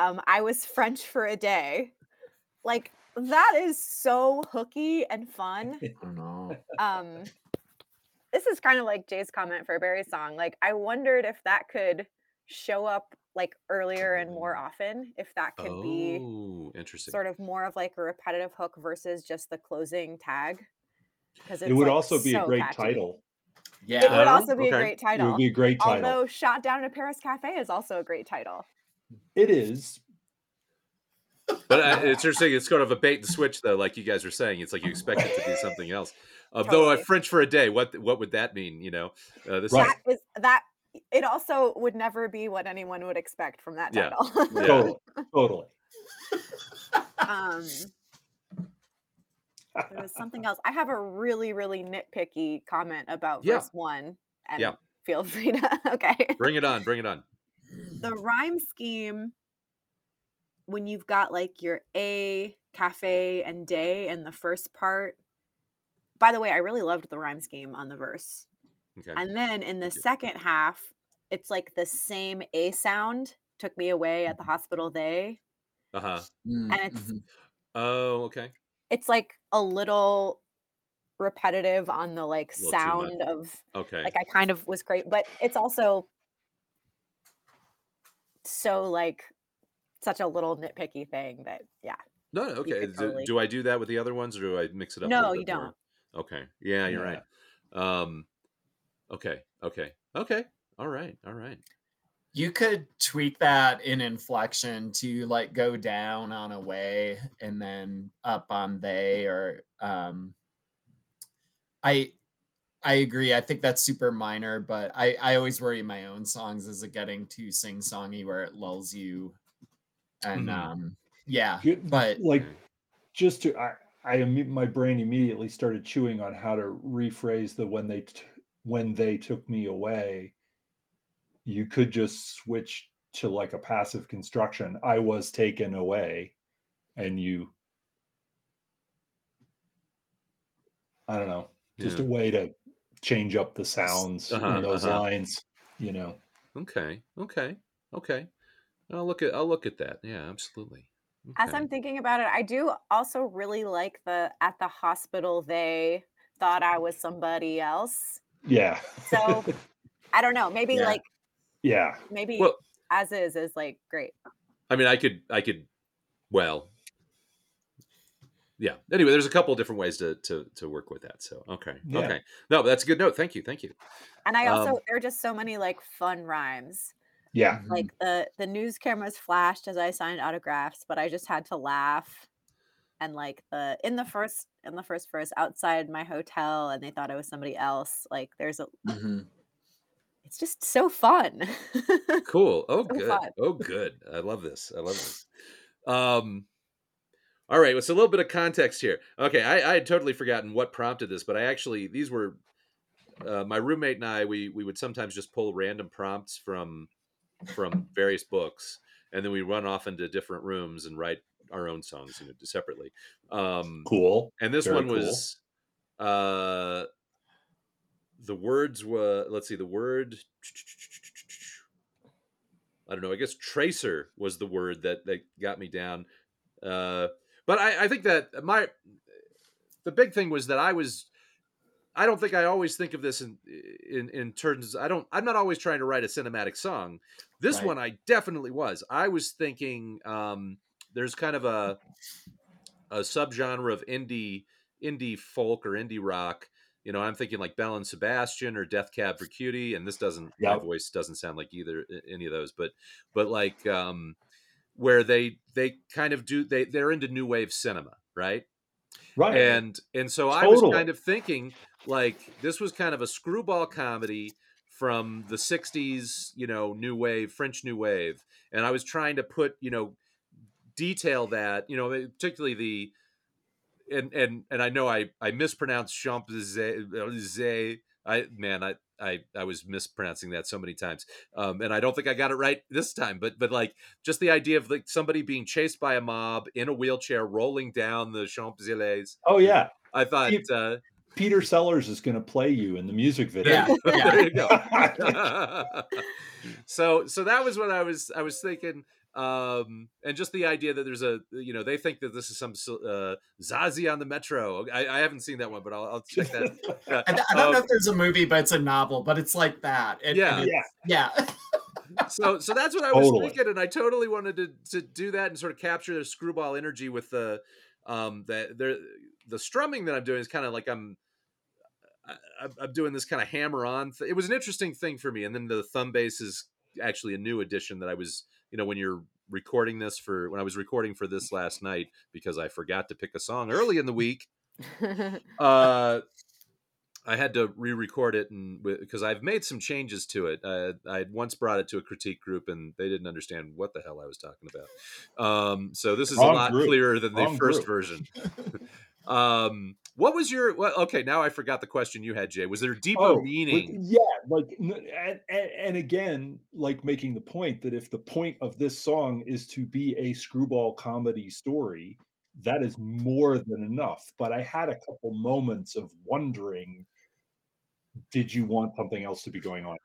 Um, I was French for a day. Like that is so hooky and fun. Oh no. Um this is kind of like Jay's comment for Barry's song. Like I wondered if that could show up like earlier and more often, if that could be Oh, interesting. sort of more of like a repetitive hook versus just the closing tag. Because It would also be a great title. Yeah. It would Oh, also be okay. a great title It title. would be a great title. Although Shot Down in a Paris Cafe is also a great title. It is. But uh, it's interesting. It's sort of a bait and switch, though. Like you guys were saying, it's like you expect it to be something else. Uh, Though a French for a day, what what would that mean? You know, uh, this Right. is that it also would never be what anyone would expect from that Yeah. title. Yeah. Totally. Totally. um there was something else. I have a really, really nitpicky comment about Yeah. verse one. And Yeah. feel free to okay. bring it on, bring it on. The rhyme scheme when you've got like your a cafe and day in the first part by the way i really loved the rhyme scheme on the verse Okay. and then in the second half it's like the same a sound took me away at the hospital they Uh huh. Mm, and it's mhm. Oh, okay. it's like a little repetitive on the like Little too much. sound of Okay. like I kind of was great, but it's also so like such a little nitpicky thing that yeah. no, no, okay. Do, totally- do I do that with the other ones, or do I mix it up? No, bit you more? don't. Okay. Yeah, you're Yeah. right. Um. Okay. Okay. Okay. All right. All right. You could tweak that in inflection to like go down on a way and then up on they or um I I agree. I think that's super minor, but I I always worry my own songs is it getting too sing songy where it lulls you. And Mhm. um yeah, but like just to I, I my brain immediately started chewing on how to rephrase the when they t- when they took me away you could just switch to like a passive construction i was taken away and you i don't know just Yeah. a way to change up the sounds Uh-huh, in those uh-huh. lines you know Okay. Okay. Okay. I'll look at I'll look at that. Yeah, absolutely. As I'm thinking about it, I do also really like the at the hospital they thought I was somebody else. yeah So I don't know, maybe Yeah. like yeah maybe Well- as is is like great. I mean, I could, I could, well, yeah. Anyway, there's a couple different ways to to to work with that. So okay, Yeah. okay. No, but that's a good note. Thank you, thank you. And I also Um, there are just so many like fun rhymes. yeah. Like the the news cameras flashed as I signed autographs, but I just had to laugh. And like the in the first in the first verse outside my hotel and they thought I was somebody else. Like there's a Mhm. it's just so fun. Cool. Oh, So good. fun. Oh, good. I love this. I love this. Um, all right. Well, so a little bit of context here. Okay, I, I had totally forgotten what prompted this, but I actually these were uh, my roommate and I. We we would sometimes just pull random prompts from from various books, and then we run off into different rooms and write our own songs you know, separately. Um, cool and this Very one cool. was uh the words were let's see the word i don't know i guess tracer was the word that that got me down uh but i i think that my the big thing was that i was i don't think i always think of this in in in terms i don't i'm not always trying to write a cinematic song this Right. one i definitely was i was thinking um there's kind of a a subgenre of indie indie folk or indie rock. You know, I'm thinking like Belle and Sebastian or Death Cab for Cutie, and this doesn't my voice doesn't sound like either any of those, but but like um where they they kind of do they they're into new wave cinema, right? right And and so I was kind of thinking like this was kind of a screwball comedy from the 60s, you know, new wave, French new wave. And I was trying to put, you know, detail that, you know, eh, particularly the and and and I know I I mispronounced Champs. I man, I I I was mispronouncing that so many times, um, and I don't think I got it right this time. But but like just the idea of like somebody being chased by a mob in a wheelchair rolling down the Champs Elysees. oh yeah I thought, You- uh, peter sellers is going to play you in the music video Yeah. yeah. there you go. so so that was what I was I was thinking um and just the idea that there's a you know they think that this is some so- uh zazie on the metro i, I haven't seen that one but i'll, I'll check that uh, I, I don't know um, if there's a movie, but it's a novel, but it's like that. It- Yeah. and it's- yeah. so so that's what I was Totally. thinking, and I totally wanted to to do that and sort of capture the screwball energy with the um the the the strumming that I'm doing is kind of like I'm I, I'm- I'm doing this kind of hammer on. Th- it was an interesting thing for me, and then the thumb bass is actually a new addition that I was, you know, when you're recording this for when I was recording for this last night because I forgot to pick a song early in the week. Uh, I had to re-record it, and because I've made some changes to it. Uh, I had once brought it to a critique group, and they didn't understand what the hell I was talking about. Um, so this is Wrong a lot group. clearer than the first group. version. um, what was your? Well, okay, now I forgot the question you had, Jay. Was there deeper Oh, meaning? yeah, like, and, and, and again, like making the point that if the point of this song is to be a screwball comedy story, that is more than enough. But I had a couple moments of wondering, did you want something else to be going on?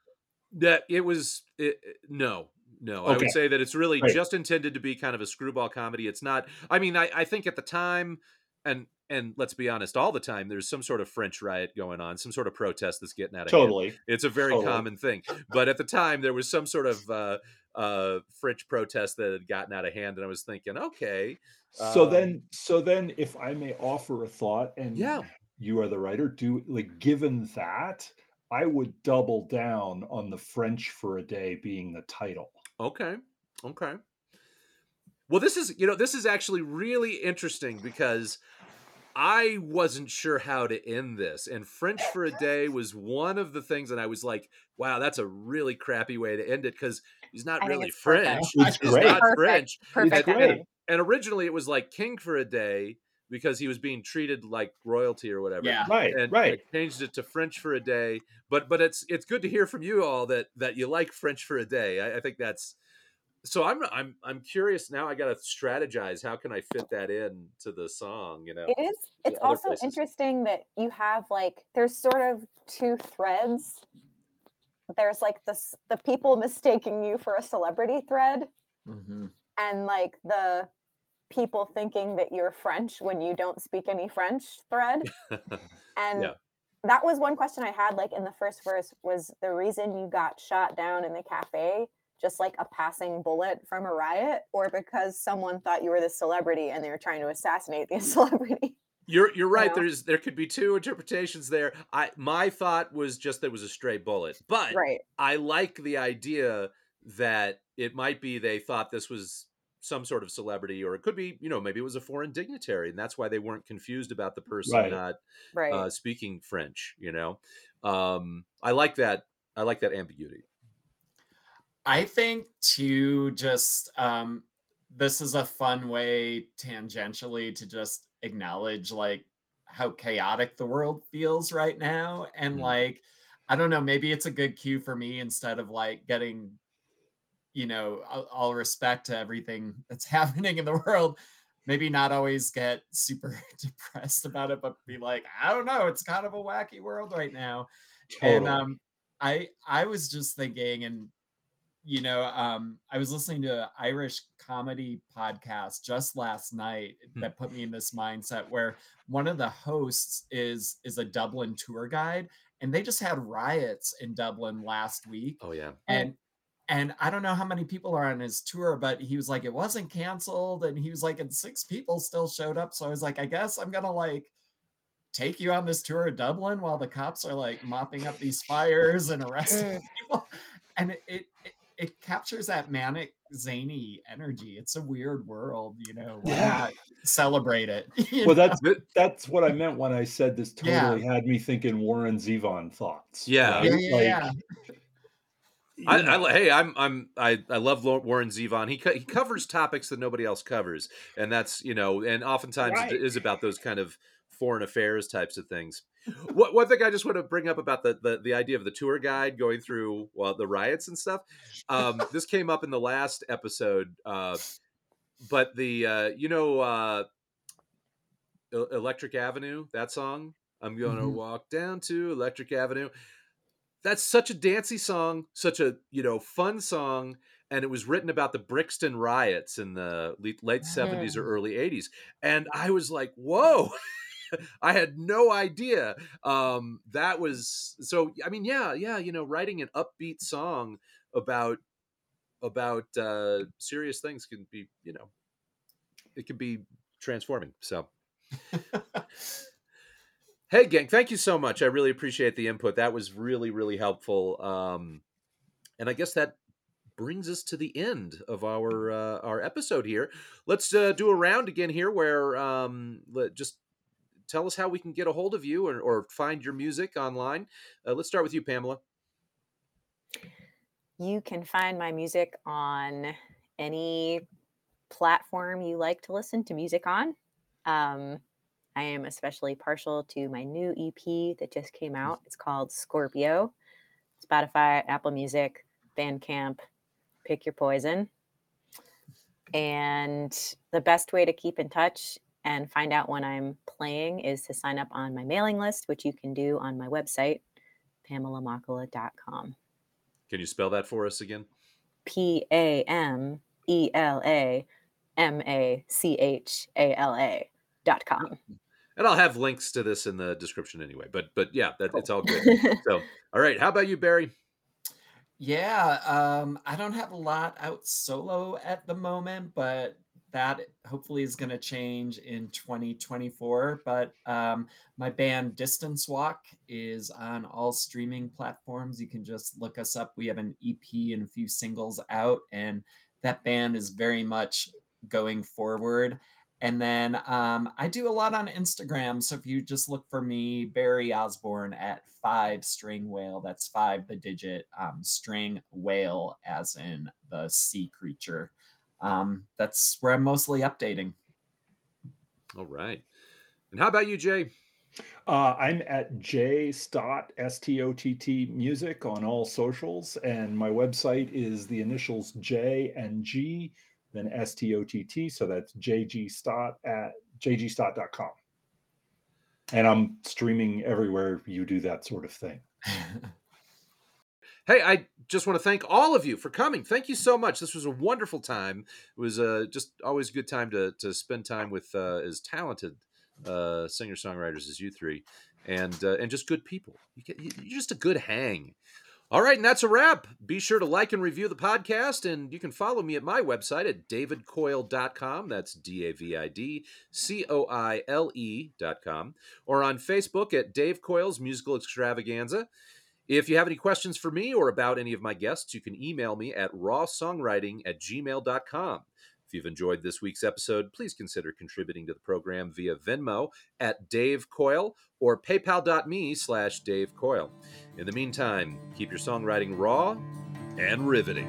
That it was it, no. No, I would say that it's really Right. just intended to be kind of a screwball comedy. It's not. I mean, I, I think at the time, and and let's be honest, all the time, there's some sort of French riot going on, some sort of protest that's getting out of hand. Totally. It's a very Totally. common thing. But at the time, there was some sort of uh, uh, French protest that had gotten out of hand, and I was thinking, okay, So Um, then, so then, if I may offer a thought, and Yeah. you are the writer, do like given that, I would double down on the French for a day being the title. Okay. Okay. Well, this is, you know, this is actually really interesting because I wasn't sure how to end this. And French for a Day was one of the things, and I was like, wow, that's a really crappy way to end it because he's not I really it's. French. It's He's great. not Perfect. French. Perfect. great. ending. And originally it was like King for a Day because he was being treated like royalty or whatever. Yeah. Right, and right. I changed it to French for a day. But but it's it's good to hear from you all that that you like French for a day. I, I think that's so. I'm I'm I'm curious now. I got to strategize. How can I fit that in to the song? You know. It is. It's also places. interesting that you have like there's sort of two threads. There's like this the people mistaking you for a celebrity thread, Mhm. and like the people thinking that you're French when you don't speak any French thread. And Yeah. that was one question I had like in the first verse was the reason you got shot down in the cafe just like a passing bullet from a riot or because someone thought you were the celebrity and they were trying to assassinate the celebrity. You're you're right. know? There's there could be two interpretations there. I my thought was just there was a stray bullet, but right. I like the idea that it might be they thought this was some sort of celebrity, or it could be, you know, maybe it was a foreign dignitary, and that's why they weren't confused about the person Right. not Right. uh, speaking French. You know, um, I like that. I like that ambiguity. I think too, just um, this is a fun way tangentially to just acknowledge like how chaotic the world feels right now. And Mhm. like, I don't know, maybe it's a good cue for me instead of like getting, you know, all, all respect to everything that's happening in the world. Maybe not always get super depressed about it, but be like, I don't know, it's kind of a wacky world right now and um i i was just thinking and you know um i was listening to an irish comedy podcast just last night Hmm. that put me in this mindset where one of the hosts is is a dublin tour guide and they just had riots in dublin last week. Oh yeah, and and i don't know how many people are on his tour but he was like it wasn't canceled and he was like and six people still showed up. So i was like i guess i'm gonna like take you on this tour of dublin while the cops are like mopping up these fires and arresting people. And it it, it it captures that manic zany energy it's a weird world you know why Yeah. not celebrate it well, know? that's that's what I meant when I said this Yeah. totally had me thinking Warren Zevon thoughts. Yeah. right? yeah, yeah, Like, yeah. you I, I hey, I'm I'm I, I love Warren Zevon. He co- he covers topics that nobody else covers, and that's you know, and oftentimes Right. it is about those kind of foreign affairs types of things. What one thing I just want to bring up about the the, the idea of the tour guide going through well the riots and stuff. Um, this came up in the last episode, uh, but the uh, you know uh, Electric Avenue that song. I'm gonna Mhm. walk down to Electric Avenue that's such a dancey song, such a you know fun song, and it was written about the Brixton riots in the late- late seventies or early eighties, and I was like, whoa. I had no idea. Um, that was so. I mean, yeah, yeah. You know, writing an upbeat song about about uh, serious things can be, you know, it can be transforming. So Hey, gang, thank you so much. I really appreciate the input. That was really, really helpful. Um, and I guess that brings us to the end of our uh, our episode here. Let's uh, do a round again here, where um, just tell us how we can get a hold of you or, or find your music online. Uh, let's start with you, Pamela. You can find my music on any platform you like to listen to music on. Um, I am especially partial to my new EP that just came out. It's called Scorpio. Spotify, Apple Music, Bandcamp, pick your poison. And the best way to keep in touch and find out when I'm playing is to sign up on my mailing list, which you can do on my website, pamelamachala.com. Can you spell that for us again? P A M E L A M A C H A L A dot com. And I'll have links to this in the description anyway. But but yeah, that it's all good. so all right, how about you, Barry? Yeah, um, I don't have a lot out solo at the moment, but that hopefully is going to change in 2024. But um, my band Distance Walk is on all streaming platforms. You can just look us up. We have an EP and a few singles out, and that band is very much going forward. And then um, I do a lot on Instagram. So if you just look for me, Barry Osborne at five string whale, that's five the digit um, string whale, as in the sea creature. Um, that's where I'm mostly updating. All right. And how about you, Jay? Uh, I'm at J Stott S T O T T Music on all socials, and my website is the initials J and G then S T O T T. So that's JG Stott at jgstott.com. And I'm streaming everywhere you do that sort of thing. Hey, I just want to thank all of you for coming. Thank you so much. This was a wonderful time. It was uh, just always a good time to to spend time with uh, as talented uh, singer songwriters as you three, and uh, and just good people. You get, you're just a good hang. All right, and that's a wrap. Be sure to like and review the podcast, and you can follow me at my website at davidcoile.com. That's D A V I D C O I L E.com, or on Facebook at Dave Coile's Musical Extravaganza. If you have any questions for me or about any of my guests, you can email me at rawsongwriting at gmail.com. If you've enjoyed this week's episode, please consider contributing to the program via Venmo at Dave Coile or paypal.me slash Dave Coile. In the meantime, keep your songwriting raw and riveting.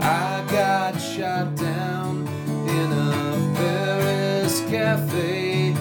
I got shot down in a Paris cafe.